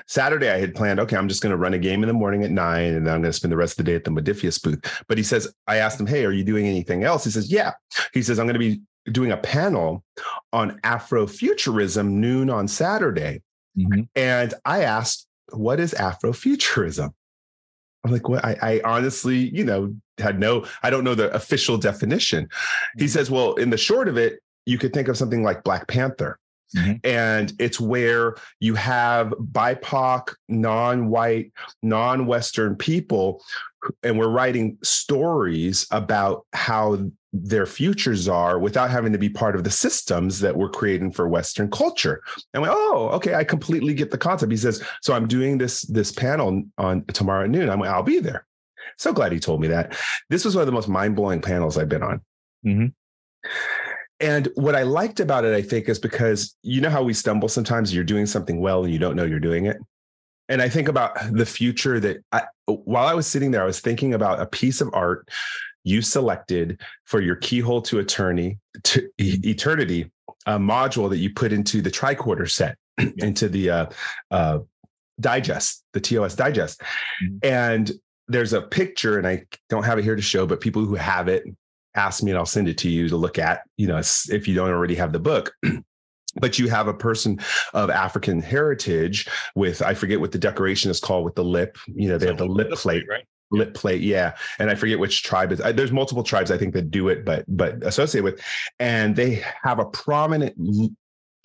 Saturday, I had planned, okay, I'm just going to run a game in the morning at nine, and then I'm going to spend the rest of the day at the Modiphius booth. But he says, I asked him, hey, are you doing anything else? He says, yeah. He says, I'm going to be doing a panel on Afrofuturism noon on Saturday. Mm-hmm. And I asked, what is Afrofuturism? I'm like, what? I, I, honestly, you know, had no, I don't know the official definition. He mm-hmm. says, well, in the short of it, you could think of something like Black Panther. Mm-hmm. And it's where you have BIPOC, non white, non Western people, and we're writing stories about how their futures are without having to be part of the systems that we're creating for Western culture. And we, oh, okay, I completely get the concept. He says, so I'm doing this this panel on tomorrow at noon. I'm I'll be there. So glad he told me that. This was one of the most mind blowing panels I've been on. Mm-hmm. And what I liked about it, I think, is because you know how we stumble sometimes. You're doing something well and you don't know you're doing it. And I think about the future that I, while I was sitting there, I was thinking about a piece of art you selected for your keyhole to attorney to eternity a module that you put into the tricorder set into the uh, uh, digest the tos digest mm-hmm. and there's a picture and i don't have it here to show but people who have it ask me and i'll send it to you to look at you know if you don't already have the book *clears throat* but you have a person of African heritage with I forget what the decoration is called with the lip. You know, they have the lip plate, right? lit plate yeah and i forget which tribe is there's multiple tribes i think that do it but but associated with and they have a prominent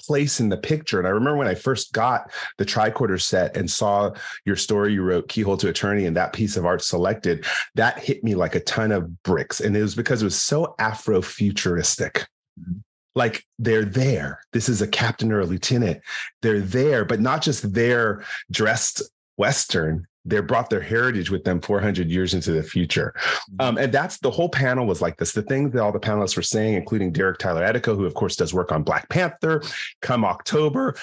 place in the picture and i remember when i first got the tricorder set and saw your story you wrote keyhole to Attorney, and that piece of art selected that hit me like a ton of bricks and it was because it was so afro-futuristic mm-hmm like they're there. This is a captain or a lieutenant. They're there, but not just there dressed Western. They brought their heritage with them 400 years into the future. Mm-hmm. Um, and that's the whole panel was like this. The thing that all the panelists were saying, including Derek Tyler Attico, who of course does work on Black Panther, come October.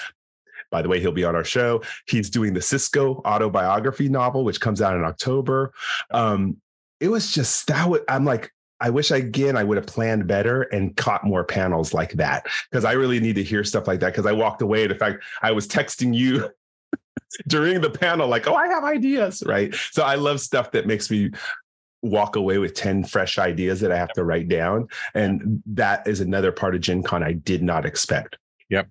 By the way, he'll be on our show. He's doing the Sisko autobiography novel, which comes out in October. Um, it was just that. I'm like, I wish again I would have planned better and caught more panels like that because I really need to hear stuff like that because I walked away. In fact, I was texting you *laughs* during the panel like, "Oh, I have ideas," right? So I love stuff that makes me walk away with 10 fresh ideas that I have to write down and that is another part of Gen Con I did not expect. Yep.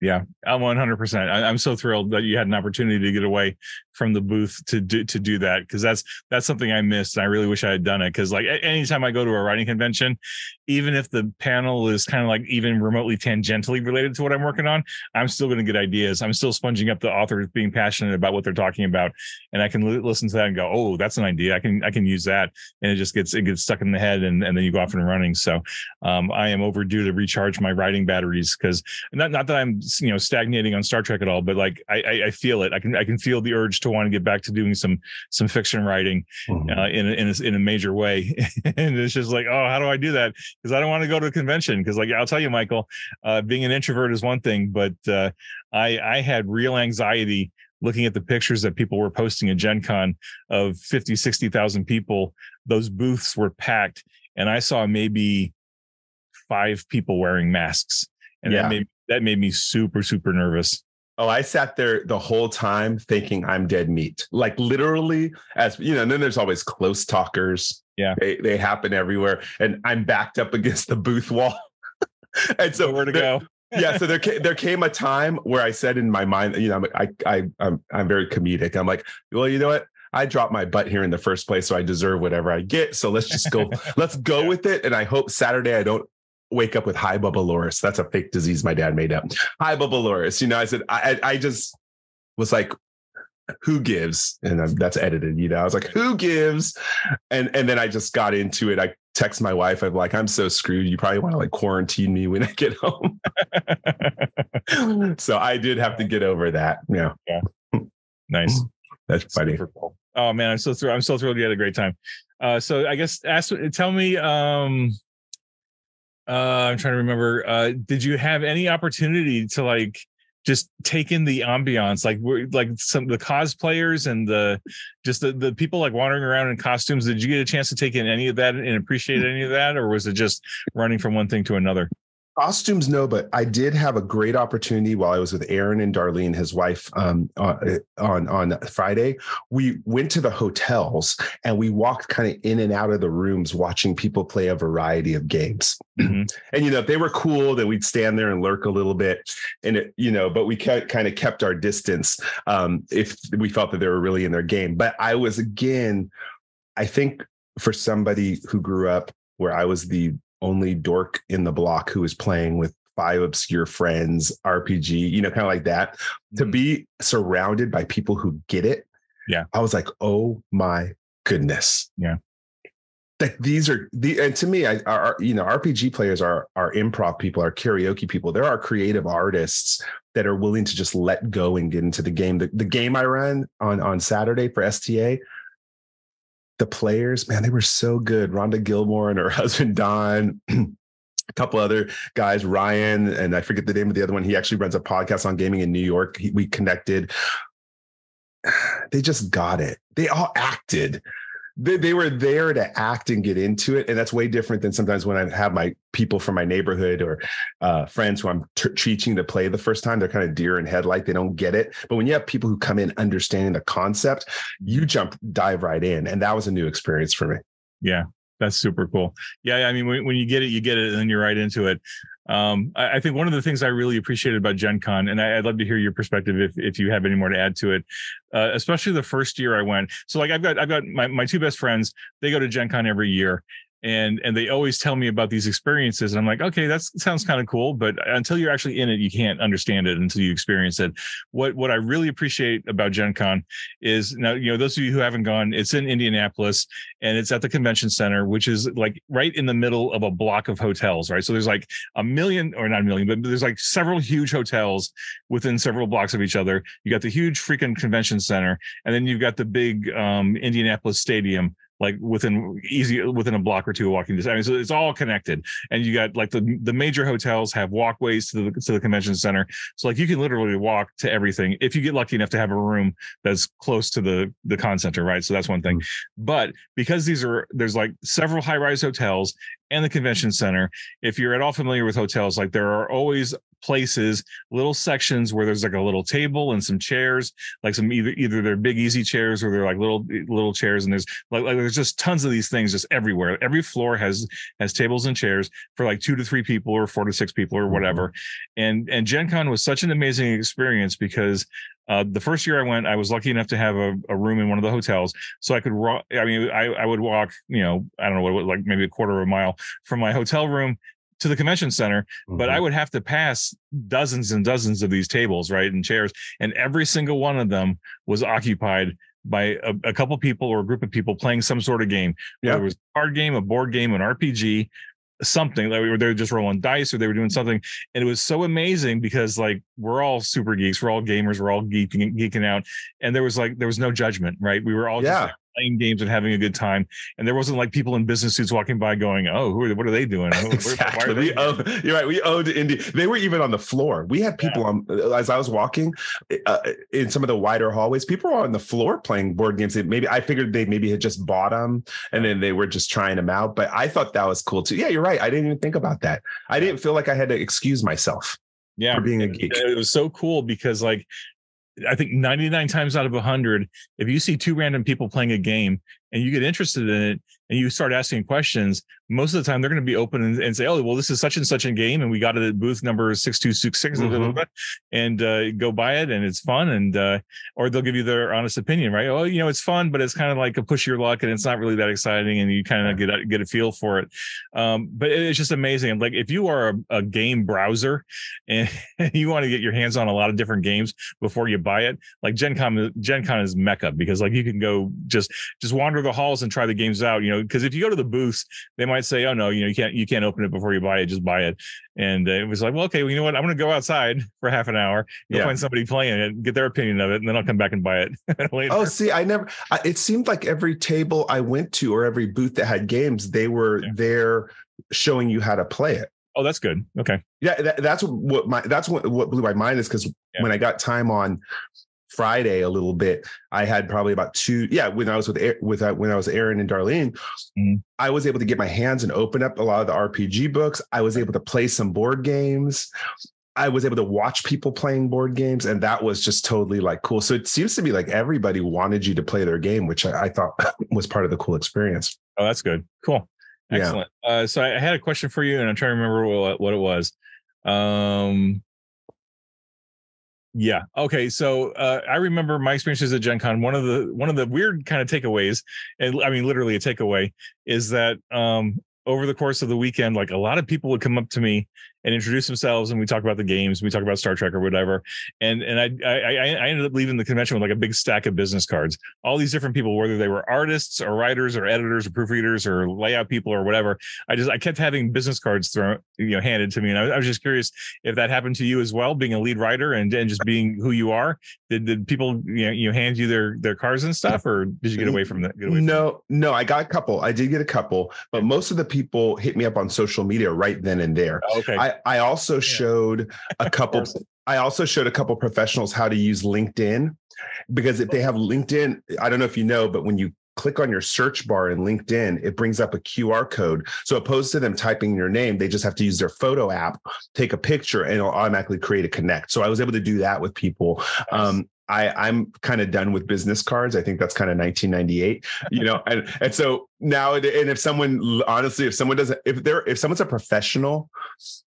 Yeah, I'm 100%. I, am so thrilled that you had an opportunity to get away from the booth to do to do that because that's that's something I missed. And I really wish I had done it because like anytime I go to a writing convention, even if the panel is kind of like even remotely tangentially related to what I'm working on, I'm still going to get ideas. I'm still sponging up the authors being passionate about what they're talking about, and I can l- listen to that and go, "Oh, that's an idea. I can I can use that," and it just gets it gets stuck in the head, and and then you go off and running. So, um, I am overdue to recharge my writing batteries because not not that I'm you know stagnating on Star Trek at all, but like I, I, I feel it. I can I can feel the urge to want to get back to doing some some fiction writing mm-hmm. uh, in a, in a, in a major way, *laughs* and it's just like oh how do I do that because I don't want to go to a convention because like I'll tell you Michael, uh, being an introvert is one thing, but uh, I I had real anxiety looking at the pictures that people were posting at Gen Con of 50, 60,000 people, those booths were packed. And I saw maybe five people wearing masks. And yeah. that made that made me super, super nervous. Oh, I sat there the whole time thinking I'm dead meat. Like literally, as you know, and then there's always close talkers. Yeah. They they happen everywhere. And I'm backed up against the booth wall. *laughs* and so where to go. yeah, so there *laughs* came, there came a time where I said in my mind, you know, I I I'm I'm very comedic. I'm like, well, you know what? I dropped my butt here in the first place, so I deserve whatever I get. So let's just go, *laughs* let's go yeah. with it. And I hope Saturday I don't wake up with high bubble loris. That's a fake disease my dad made up. High bubble loris. You know, I said I I just was like, who gives? And that's edited. You know, I was like, who gives? And and then I just got into it. I text my wife. I'm like, I'm so screwed. You probably want to like quarantine me when I get home. *laughs* so I did have to get over that. Yeah. Yeah. Nice. *clears throat* That's funny. Cool. Oh man, I'm so thrilled. I'm so thrilled you had a great time. Uh, so I guess ask, tell me, um, uh, I'm trying to remember. Uh, did you have any opportunity to like just take in the ambiance, like like some the cosplayers and the just the, the people like wandering around in costumes? Did you get a chance to take in any of that and appreciate any of that, or was it just running from one thing to another? Costumes no but i did have a great opportunity while i was with aaron and darlene his wife um, uh, on on friday. We went to the hotels and we walked kind of in and out of the rooms watching people play a variety of games. *clears throat* Mm-hmm. and you know if they were cool then we'd stand there and lurk a little bit. And it you know but we kind of kept our distance um, if we felt that they were really in their game. But i was again i think for somebody who grew up where I was the only dork in the block who is playing with five obscure friends, RPG, you know, kind of like that. Mm-hmm. To be surrounded by people who get it. Yeah. I was like, oh my goodness. Yeah. Like these are the and to me, I are you know, RPG players are are improv people, are karaoke people. There are creative artists that are willing to just let go and get into the game. The, the game I ran on on Saturday for STA, the players, man, they were so good. Rhonda Gilmore and her *laughs* husband Don. a couple other guys, Ryan, and I forget the name of the other one. He actually runs a podcast on gaming in New York. He, we connected. *sighs* They just got it. They all acted they, they were there to act and get into it. And that's way different than sometimes when i have my people from my neighborhood or uh, friends who i'm t- teaching to play the first time. They're kind of deer in headlight they don't get it. But when you have people who come in understanding the concept you jump dive right in. And that was a new experience for me. Yeah That's super cool. Yeah, I mean, when, when you get it, you get it, and then you're right into it. Um, I, I, think one of the things I really appreciated about Gen Con, and I, would love to hear your perspective if, if you have any more to add to it, uh, especially the first year I went. So like I've got I've got my, my two best friends, they go to Gen Con every year and and they always tell me about these experiences and i'm like okay that sounds kind of cool but until you're actually in it you can't understand it until you experience it. What what i really appreciate about gen con is now you know those of you who haven't gone it's in indianapolis and it's at the convention center which is like right in the middle of a block of hotels right? So there's like a million or not a million but there's like several huge hotels within several blocks of each other. You got the huge freaking convention center and then you've got the big um, indianapolis stadium like within easy within a block or two of walking distance. I mean, so it's all connected. And you got like the the major hotels have walkways to the to the convention center. So like you can literally walk to everything if you get lucky enough to have a room that's close to the the con center, right? So that's one thing. Mm-hmm. But because these are there's like several high rise hotels and the convention center. If you're at all familiar with hotels, like there are always places, little sections where there's like a little table and some chairs, like some either either they're big easy chairs or they're like little little chairs, and there's like, like there's just tons of these things just everywhere. Every floor has has tables and chairs for like two to three people or four to six people or whatever. Mm-hmm. And and Gen Con was such an amazing experience because uh, the first year I went, I was lucky enough to have a, a room in one of the hotels, so I could. I mean, I, I would walk, you know, I don't know what, like maybe a quarter of a mile from my hotel room to the convention center, mm-hmm. but I mm-hmm. would have to pass dozens and dozens of these tables, right, and chairs, and every single one of them was occupied by a, a couple people or a group of people playing some sort of game. Yeah, it was a card game, a board game, an RPG, something like they were just rolling dice or they were doing something and it was so amazing because like we're all super geeks we're all gamers we're all geeking geeking out and there was like there was no judgment right we were all yeah. just playing games and having a good time. And there wasn't like people in business suits walking by going, "Oh, who are, what are they doing?" exactly. owned, you're right. We owned Indy. They were even on the floor. We had people yeah. on as I was walking uh, in some of the wider hallways. People were on the floor playing board games. Maybe I figured they maybe had just bought them and then they were just trying them out. But I thought that was cool too. Yeah, you're right. I didn't even think about that. I didn't feel like I had to excuse myself yeah for being a geek it was so cool because like I think 99 times out of 100, if you see two random people playing a game and you get interested in it and you start asking questions, most of the time they're going to be open and, and, say, "Oh, well, this is such and such a game, and we got it at booth number six two six six, mm-hmm. and uh, go buy it, and it's fun." And uh, or they'll give you their honest opinion, right? Oh, you know, it's fun, but it's kind of like a push your luck, and it's not really that exciting, and you kind of get a, get a feel for it. Um, but it's just amazing. Like if you are a, a game browser *laughs* and you want to get your hands on a lot of different games before you buy it, like Gen Con, Gen Con is mecca because like you can go just just wander the halls and try the games out. You know, because if you go to the booths, they might say, "Oh no, you know, you can't you can't open it before you buy it. Just buy it." And uh, it was like, "Well, okay, well, you know what? I'm going to go outside *laughs* for half an hour, go yeah. find somebody playing it, get their opinion of it, and then I'll come back and buy it *laughs* later." Oh, see, I never. I, it seemed like every table I went to or every booth that had games, they were yeah. there showing you how to play it. Oh, that's good. Okay. Yeah, that, that's what my that's what what blew my mind is because yeah. when I got time on Friday a little bit. I had probably about two. Yeah, when I was with with uh, when I was Aaron and Darlene, mm-hmm. I was able to get my hands and open up a lot of the RPG books. I was able to play some board games. I was able to watch people playing board games, and that was just totally like cool. So it seems to be like everybody wanted you to play their game, which I, I thought *laughs* was part of the cool experience. Oh, that's good. Cool. Excellent. Yeah. Uh, so I had a question for you, and I'm trying to remember what, what it was. Um, yeah. Okay. So uh, I remember my experiences at Gen Con. One of the one of the weird kind of takeaways, and I mean literally a takeaway, is that um, over the course of the weekend, like a lot of people would come up to me and introduce themselves and we talk about the games we talk about star trek or whatever. And and I, I i ended up leaving the convention with like a big stack of business cards. All these different people whether they were artists or writers or editors or proofreaders or layout people or whatever i just i kept having business cards thrown you know handed to me. And i, I was just curious if that happened to you as well being a lead writer and, and just being who you are. Did, did people you know you hand you their their cards and stuff or did you get away from that no no i got a couple. I did get a couple but most of the people hit me up on social media right then and there. Oh, okay. I, I also yeah. showed a *laughs* couple. I also showed a couple professionals how to use LinkedIn because if they have LinkedIn, I don't know if you know, but when you click on your search bar in LinkedIn, it brings up a QR code. So opposed to them typing your name, they just have to use their photo app, take a picture, and it'll automatically create a connect. So I was able to do that with people. Um, I I'm kind of done with business cards. I think that's kind of 1998, you know. And and so now and if someone honestly, if someone doesn't, if they're if someone's a professional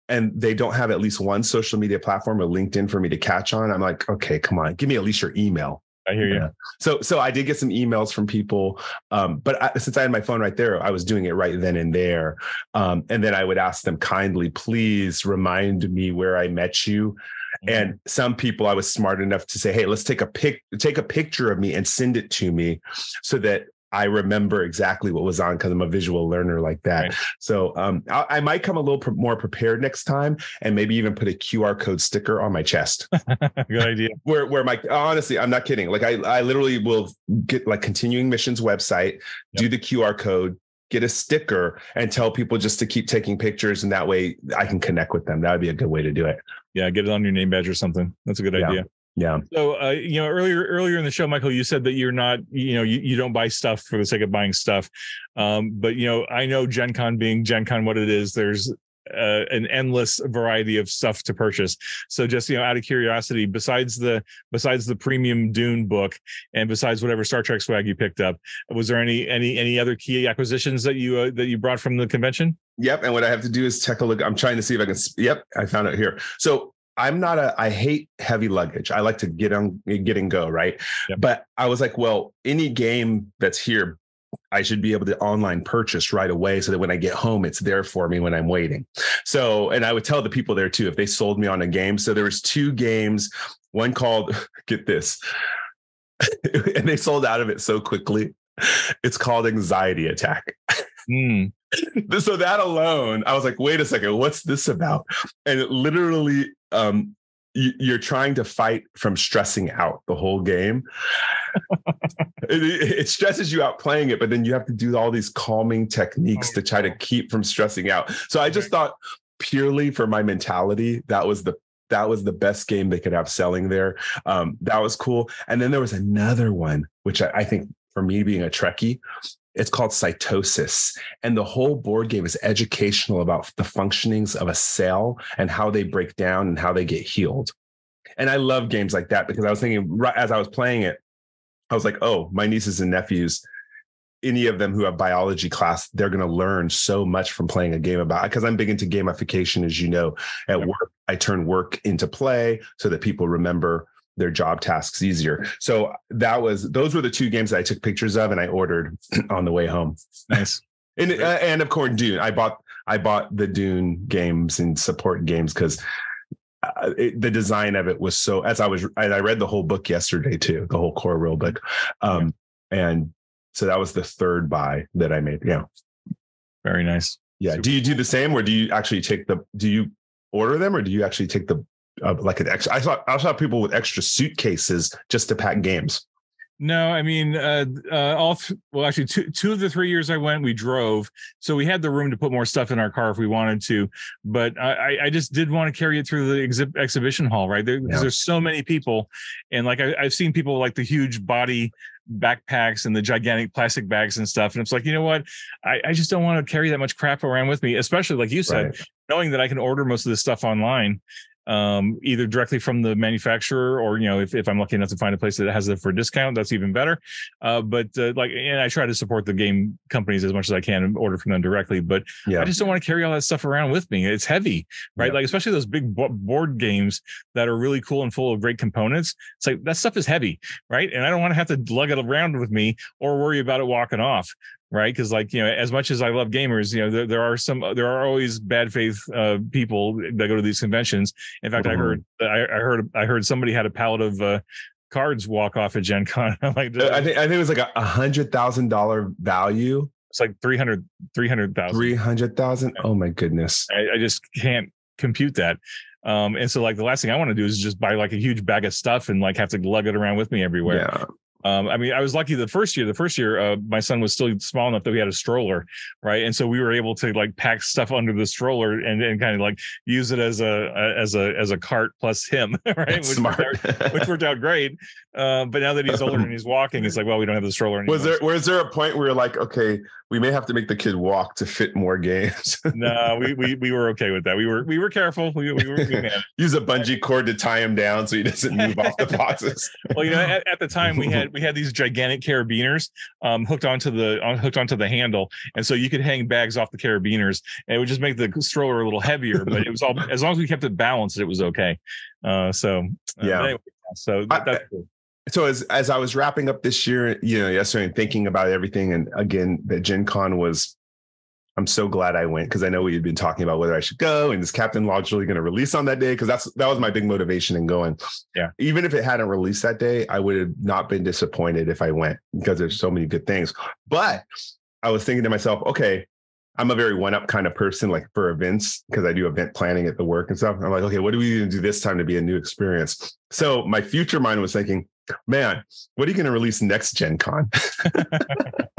and they don't have at least one social media platform or LinkedIn for me to catch on, I'm like, okay, come on, give me at least your email. I hear you. Yeah. So, so I did get some emails from people, um, but I, since I had my phone right there, I was doing it right then and there. Um, and then I would ask them kindly, please remind me where I met you. Mm-hmm. And some people, I was smart enough to say, "Hey, let's take a pic, take a picture of me and send it to me, so that I remember exactly what was on because I'm a visual learner like that. Right. So um, I, I, might come a little pr- more prepared next time, and maybe even put a QR code sticker on my chest. *laughs* Good idea. Where where my honestly, I'm not kidding. Like I I literally will get like continuing missions website, yep. do the QR code, get a sticker, and tell people just to keep taking pictures, and that way I can connect with them. That would be a good way to do it. Yeah, get it on your name badge or something. That's a good yeah. idea. Yeah. So, uh, you know, earlier earlier in the show, Michael, you said that you're not, you know, you, you don't buy stuff for the sake of buying stuff. Um, but you know, I know Gen Con being Gen Con, what it is. There's uh, an endless variety of stuff to purchase. So, just you know, out of curiosity, besides the besides the premium Dune book and besides whatever Star Trek swag you picked up, was there any any any other key acquisitions that you uh, that you brought from the convention? Yep. And what I have to do is take a look. I'm trying to see if I can. Yep, I found it here. So I'm not a I hate heavy luggage. I like to get on get and go, right? Yep. But I was like, well, any game that's here, I should be able to online purchase right away so that when I get home, it's there for me when I'm waiting. So, and I would tell the people there too if they sold me on a game. So there was two games, one called *laughs* get this. *laughs* and they sold out of it so quickly. It's called Anxiety Attack. *laughs* Mm. *laughs* so that alone, I was like, wait a second, what's this about? And it literally um, you're trying to fight from stressing out the whole game. *laughs* it, it, stresses you out playing it, but then you have to do all these calming techniques oh, to try to keep from stressing out. So I just thought purely for my mentality, that was the that was the best game they could have selling there. Um, that was cool. And then there was another one, which I, I think for me being a Trekkie, it's called Cytosis. And the whole board game is educational about the functionings of a cell and how they break down and how they get healed. And I love games like that because I was thinking, right as I was playing it, I was like, oh, my nieces and nephews, any of them who have biology class, they're going to learn so much from playing a game about because I'm big into gamification, as you know. At work, I turn work into play so that people remember their job tasks easier. So that was those were the two games that I took pictures of and I ordered *clears throat* on the way home. Nice. *laughs* and uh, and of course Dune. I bought I bought the Dune games and support games because uh, the design of it was so. As I was, I read the whole book yesterday too, the whole core real book, um, yeah. and so that was the third buy that I made. Yeah, very nice. Yeah. Super do you do the same, or do you actually take the? Do you order them, or do you actually take the uh, like an extra. I saw I saw people with extra suitcases just to pack games. No, I mean, uh, uh, all th- well, actually, two two of the three years I went, we drove, so we had the room to put more stuff in our car if we wanted to. But I, I just did want to carry it through the exhi- exhibition hall, right? There, yeah. There's so many people, and like I, I've seen people like the huge body backpacks and the gigantic plastic bags and stuff. And it's like, you know what? I, I just don't want to carry that much crap around with me, especially like you said, right. knowing that I can order most of this stuff online um, either directly from the manufacturer or you know if, if i'm lucky enough to find a place that has it for a discount that's even better. Uh, but uh, like and i try to support the game companies as much as i can and order from them directly but yeah. i just don't want to carry all that stuff around with me. It's heavy right? Yeah. like especially those big board games that are really cool and full of great components. It's like that stuff is heavy right? And i don't want to have to lug it around with me or worry about it walking off right? Because like you know as much as i love gamers you know there, there are some there are always bad faith uh, people that go to these conventions. In fact mm-hmm. i heard I, I, heard i heard somebody had a pallet of uh, cards walk off at gen con. *laughs* Like i think i think it was like a hundred thousand dollar value. It's like 300 300000 300000 oh my goodness. I, I just can't compute that. Um and so like the last thing i want to do is just buy like a huge bag of stuff and like have to lug it around with me everywhere. Yeah Um, I mean, I was lucky the first year. The first year, uh, my son was still small enough that we had a stroller, right? And so we were able to like pack stuff under the stroller and, and kind of like use it as a, as a as a cart plus him, *laughs* right? Which, smart. Worked out, *laughs* which worked out great. Uh, but now that he's older and he's walking, it's like, well, we don't have the stroller anymore. Was there was there a point where you're like, okay, we may have to make the kid walk to fit more games? no, we, we we were okay with that. We were we were careful. We, we were we. *laughs* Use a bungee cord to tie him down so he doesn't move off the boxes. well, you know, at, at, the time we had we had these gigantic carabiners um, hooked onto the on, hooked onto the handle, and so you could hang bags off the carabiners, and it would just make the stroller a little heavier. But it was all as long as we kept it balanced, it was okay. Uh, so uh, yeah, anyway, so that, that's cool. So as as I was wrapping up this year, you know, yesterday and thinking about everything, and again, that Gen Con was I'm so glad I went because I know we had been talking about whether I should go and is Captain's Log really going to release on that day? Because that's that was my big motivation in going. Yeah. Even if it hadn't released that day, I would have not been disappointed if I went because there's so many good things. But I was thinking to myself, okay, I'm a very one up kind of person, like for events, because I do event planning at the work and stuff. I'm like, okay, what do we need to do this time to be a new experience? So my future mind was thinking, man, what are you going to release next Gen Con? *laughs*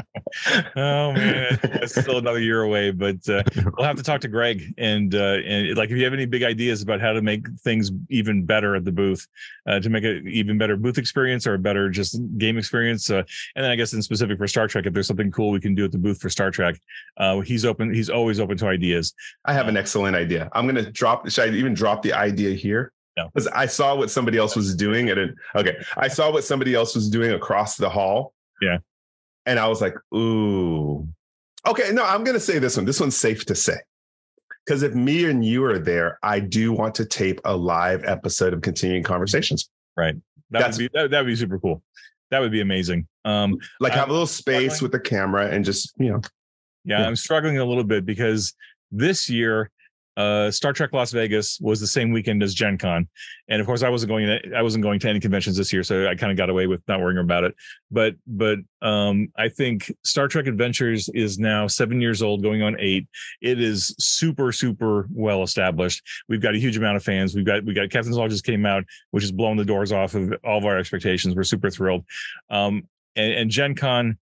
oh man, it's still another year away, but uh, we'll have to talk to Greg and uh, and like if you have any big ideas about how to make things even better at the booth, uh, to make it even better booth experience or a better just game experience, uh, and then I guess in specific for Star Trek, if there's something cool we can do at the booth for Star Trek, uh, he's open. He's always open to ideas. I have an excellent idea. I'm going to drop. Should I even drop the idea here? No. Because I saw what somebody else was doing at it. Okay. I saw what somebody else was doing across the hall. Yeah. And I was like, ooh. Okay. No, I'm going to say this one. This one's safe to say. Because if me and you are there, I do want to tape a live episode of Continuing Conversations. Right. That That's- would be that would be super cool. That would be amazing. Um, Like have I'm a little space with the camera and just, you know, Yeah, Yeah. I'm struggling a little bit because this year, uh, Star Trek Las Vegas was the same weekend as Gen Con, and of course, I wasn't going. To, I wasn't going to any conventions this year, so I kind of got away with not worrying about it. But but um, I think Star Trek Adventures is now seven years old, going on eight. It is super super well established. We've got a huge amount of fans. We've got we got Captain's Log just came out, which is blowing the doors off of all of our expectations. We're super thrilled. Um, and, and Gen Con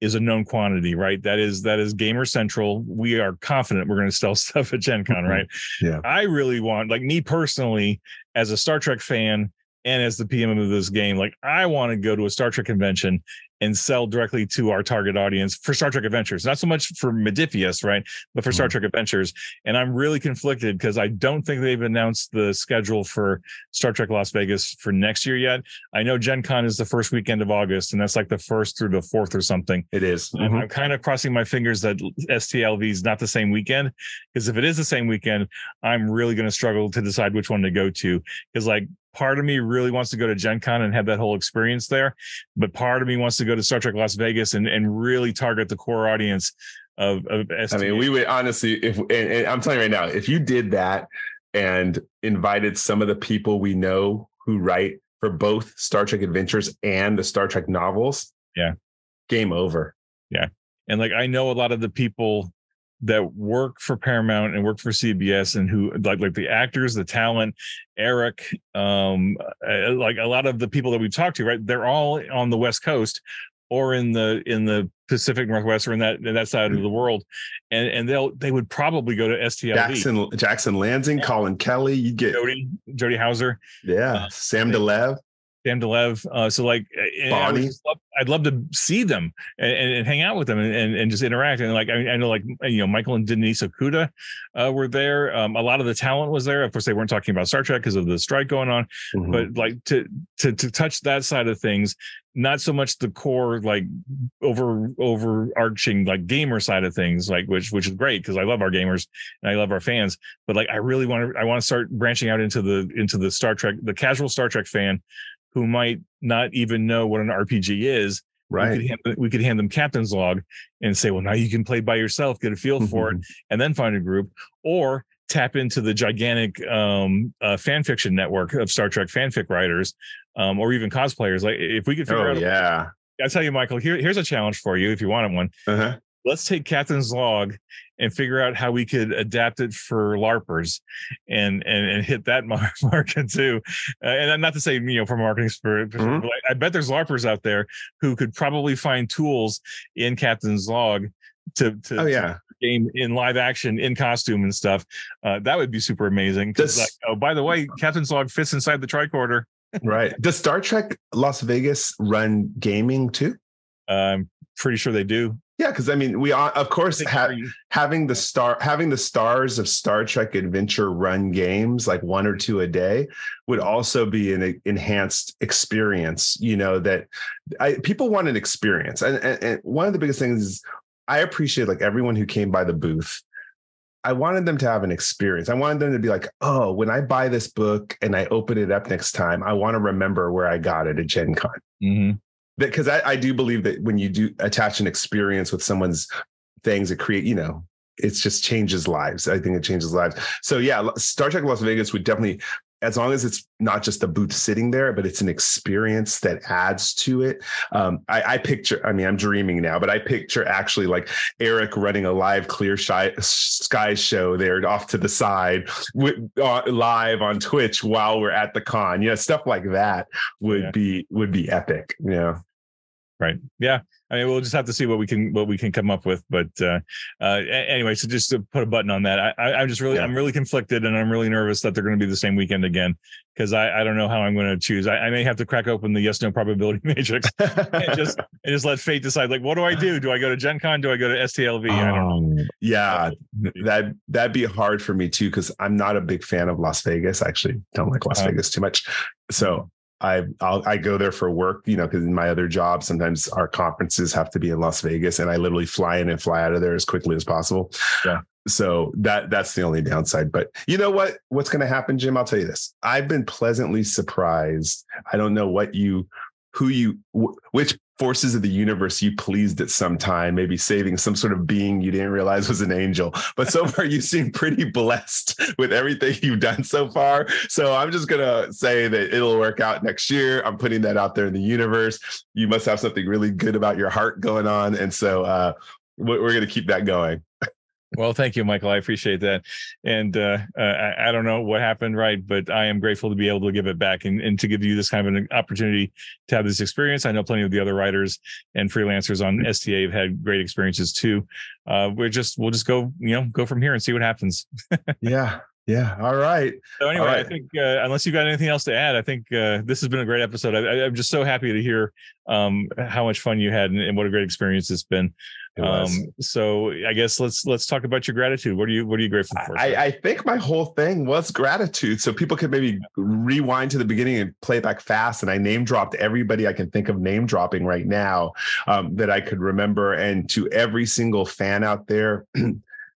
is a known quantity, right? That is that is gamer central. We are confident we're going to sell *laughs* stuff at Gen Con, right? *laughs* Yeah. I really want, like me personally, as a Star Trek fan and as the PM of this game, like I want to go to a Star Trek convention and sell directly to our target audience for Star Trek Adventures, not so much for Modiphius, right? But for Star Mhm. Trek Adventures. And I'm really conflicted because I don't think they've announced the schedule for Star Trek Las Vegas for next year yet. I know Gen Con is the first weekend of August, and that's like the first through the fourth or something. it is. Mhm. I'm kind of crossing my fingers that STLV is not the same weekend. Because if it is the same weekend, I'm really going to struggle to decide which one to go to. Because like part of me really wants to go to Gen Con and have that whole experience there. But part of me wants to go to Star Trek Las Vegas and, and really target the core audience of, of I mean, we would honestly, if and, and I'm telling you right now, if you did that and invited some of the people we know who write for both Star Trek Adventures and the Star Trek novels, Yeah. game over. Yeah, and like I know a lot of the people that work for Paramount and work for CBS and who like like the actors, the talent, Eric, um, uh, like a lot of the people that we've talked to, right? They're all on the West Coast or in the in the Pacific Northwest or in that in that side of the world, and and they'll they would probably go to STLV. Jackson Jackson Lanzing, Collin Kelly, you get Jody Jody Houser, yeah, Uh, Sam DeLev. Dan DeLev. Uh, so like, and I would Bonnie. love, I'd love to see them and, and, hang out with them and, and, and just interact. And like, I, I know like, you know, Michael and Denise Okuda uh, were there. Um, a lot of the talent was there. Of course, they weren't talking about Star Trek because of the strike going on, Mhm. but like to, to, to touch that side of things, not so much the core, like over, overarching, like gamer side of things, like, which, which is great because I love our gamers and I love our fans, but like, I really want to, I want to start branching out into the, into the Star Trek, the casual Star Trek fan who might not even know what an RPG is. We right. could, hand, we could hand them captain's log and say, well, now you can play by yourself, get a feel for it, and then find a group, or tap into the gigantic um, uh, fan fiction network of Star Trek fanfic writers, um, or even cosplayers. Like if we could figure Oh out, yeah. I tell you, Michael, here, here's a challenge for you if you wanted one. Uh-huh. Let's take Captain's Log and figure out how we could adapt it for larpers and and, and hit that *laughs* market too. Uh, and not to say you know from marketing spirit mm-hmm. i bet there's larpers out there who could probably find tools in captain's log to, to oh yeah. game in live action in costume and stuff. Uh, that would be super amazing because like, oh by the way captain's log fits inside the tricorder. Right. *laughs* Does star trek las vegas run gaming too? I'm pretty sure they do yeah, because I mean, we are, of course ha- having the star having the stars of Star Trek Adventure run games like one or two a day would also be an enhanced experience. You know that I, people want an experience, and, and, and one of the biggest things is I appreciate like everyone who came by the booth. I wanted them to have an experience. I wanted them to be like, oh, when I buy this book and I open it up next time, I want to remember where I got it at Gen Con. Mm-hmm because I, I do believe that when you do attach an experience with someone's things, it create, you know, it's just changes lives. I think it changes lives. So yeah, Star Trek Las Vegas would definitely, as long as it's not just a booth sitting there, but it's an experience that adds to it. Um, I, I, picture, I mean, I'm dreaming now, but I picture actually like Eric running a live clear shy, sky show there off to the side with, uh, live on Twitch while we're at the con. You know, stuff like that would yeah. be would be epic. Yeah. Right. Yeah. I mean, we'll just have to see what we can what we can come up with. But uh, uh, anyway, so just to put a button on that, I, I, am just really yeah. I'm really conflicted, and I'm really nervous that they're going to be the same weekend again because I, I don't know how I'm going to choose. I, I, may have to crack open the yes no probability *laughs* matrix and *laughs* just and just let fate decide. Like, what do I do? Do I go to Gen Con? Do I go to STLV? Um, I don't know. Yeah, that that'd be hard for me too because I'm not a big fan of Las Vegas. I actually don't like Las um, Vegas too much. So I I'll, i go there for work, you know, because in my other job, sometimes our conferences have to be in Las Vegas, and I literally fly in and fly out of there as quickly as possible. Yeah. So that that's the only downside. But you know what? What's going to happen, Jim? I'll tell you this. I've been pleasantly surprised. I don't know what you, who you, which forces of the universe you pleased at some time, maybe saving some sort of being you didn't realize was an angel. But so *laughs* far, you seem pretty blessed with everything you've done so far. So I'm just to say that it'll work out next year. I'm putting that out there in the universe. You must have something really good about your heart going on. And so uh, we're to keep that going. Well, thank you, Michael. I appreciate that. And uh, uh, I, I, don't know what happened, right? But I am grateful to be able to give it back and, and to give you this kind of an opportunity to have this experience. I know plenty of the other writers and freelancers on STA have had great experiences too. Uh, we're just we'll just go, you know, go from here and see what happens. *laughs* yeah. Yeah. All right. So anyway, right. I think uh, unless you've got anything else to add, I think uh, this has been a great episode. I, am just so happy to hear um, how much fun you had and, and, what a great experience it's been. Um, so I guess let's let's talk about your gratitude. What are you what are you grateful for? I, I, think my whole thing was gratitude. So people could maybe rewind to the beginning and play back fast. And I name dropped everybody I can think of name dropping right now um, that I could remember. And to every single fan out there. *clears throat*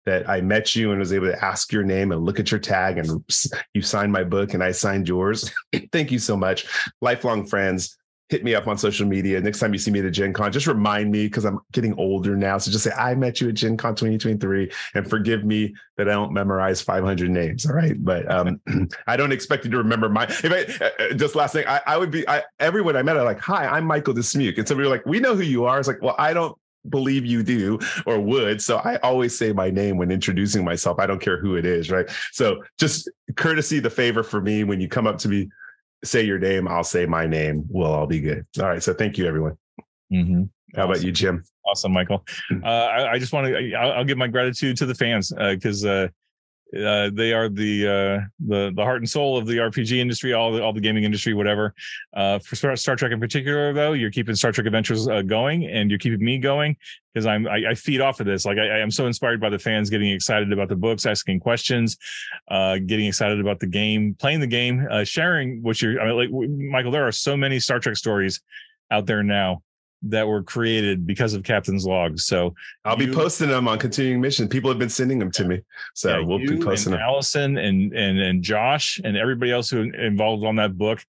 that I met you and was able to ask your name and look at your tag and you signed my book and I signed yours. *clears throat* Thank you so much. Lifelong friends hit me up on social media. Next time you see me at Gen Con, just remind me because I'm getting older now. So just say, I met you at Gen Con 2023 and forgive me that I don't memorize 500 names. All right. But um, *clears throat* I don't expect you to remember my, if I, uh, uh, just last thing, I, I would be, I, everyone I met, I'm like, hi, I'm Michael Dismuke. And somebody were like, we know who you are. It's like, well, I don't believe you do or would. So I always say my name when introducing myself. I don't care who it is. Right. So just courtesy, the favor for me when you come up to me, say your name, I'll say my name. We'll all be good. All right. So thank you, everyone. Mm-hmm. How awesome. about you, Jim? Awesome, Michael. Hmm. Uh, I, I, just want to, I'll, I'll, give my gratitude to the fans because uh, uh, they are the uh, the the heart and soul of the RPG industry, all the all the gaming industry, whatever. Uh, for Star Trek in particular, though, you're keeping Star Trek Adventures uh, going, and you're keeping me going because I'm I, I, feed off of this. Like I, I, am so inspired by the fans getting excited about the books, asking questions, uh, getting excited about the game, playing the game, uh, sharing what you're. I mean, like Michael, there are so many Star Trek stories out there now that were created because of Captain's Logs. So I'll you, be posting them on continuing mission. People have been sending them to me. So yeah, we'll be posting and them. Allison and and and Josh and everybody else who involved on that book.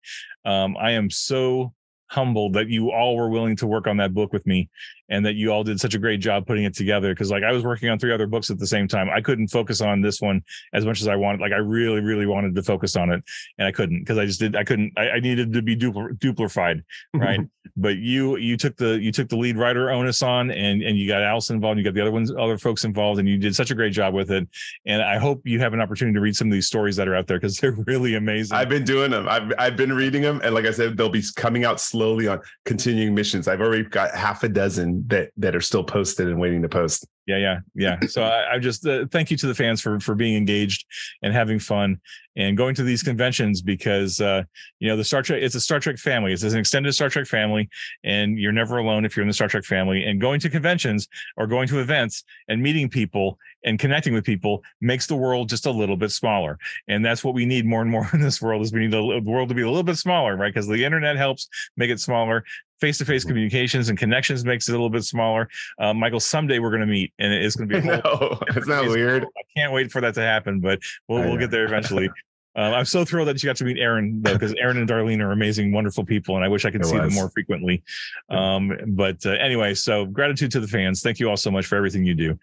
Um, I am so humbled that you all were willing to work on that book with me and that you all did such a great job putting it together. Because like I was working on three other books at the same time, I couldn't focus on this one as much as I wanted. Like I really, really wanted to focus on it, and I couldn't because I just did. I couldn't. I, I needed to be dupl- duplified, right? *laughs* but you you took the you took the lead writer onus on, and and you got Allison involved. You got the other ones, other folks involved, and you did such a great job with it. And I hope you have an opportunity to read some of these stories that are out there because they're *laughs* really amazing. I've been doing them. I've I've been reading them, and like I said, they'll be coming out slowly on continuing missions. I've already got half a dozen that that are still posted and waiting to post. Yeah, yeah, yeah. So I, I just uh, thank you to the fans for for being engaged and having fun and going to these conventions because uh, you know the Star Trek it's a Star Trek family. It's an extended Star Trek family, and you're never alone if you're in the Star Trek family. And going to conventions or going to events and meeting people and connecting with people makes the world just a little bit smaller. And that's what we need more and more *laughs* in this world is we need the world to be a little bit smaller, right? Because the internet helps make it smaller face-to-face mm-hmm. communications and connections makes it a little bit smaller. Uh, Michael, someday we're going to meet, and it's going to be. *laughs* A whole, no, *laughs* it's not weird. I can't wait for that to happen, but we'll we'll get there eventually. Um, I'm so thrilled that you got to meet Aaron though, because Aaron and Darlene are amazing, wonderful people, and I wish I could it see was. them more frequently. Um, but uh, anyway, so gratitude to the fans. Thank you all so much for everything you do.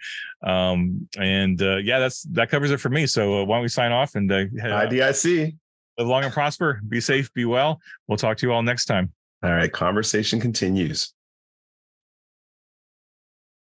Um, and uh, yeah, that's that covers it for me. So uh, why don't we sign off and uh, IDIC. Live long and prosper. Be safe. Be well. We'll talk to you all next time. All right. Conversation continues.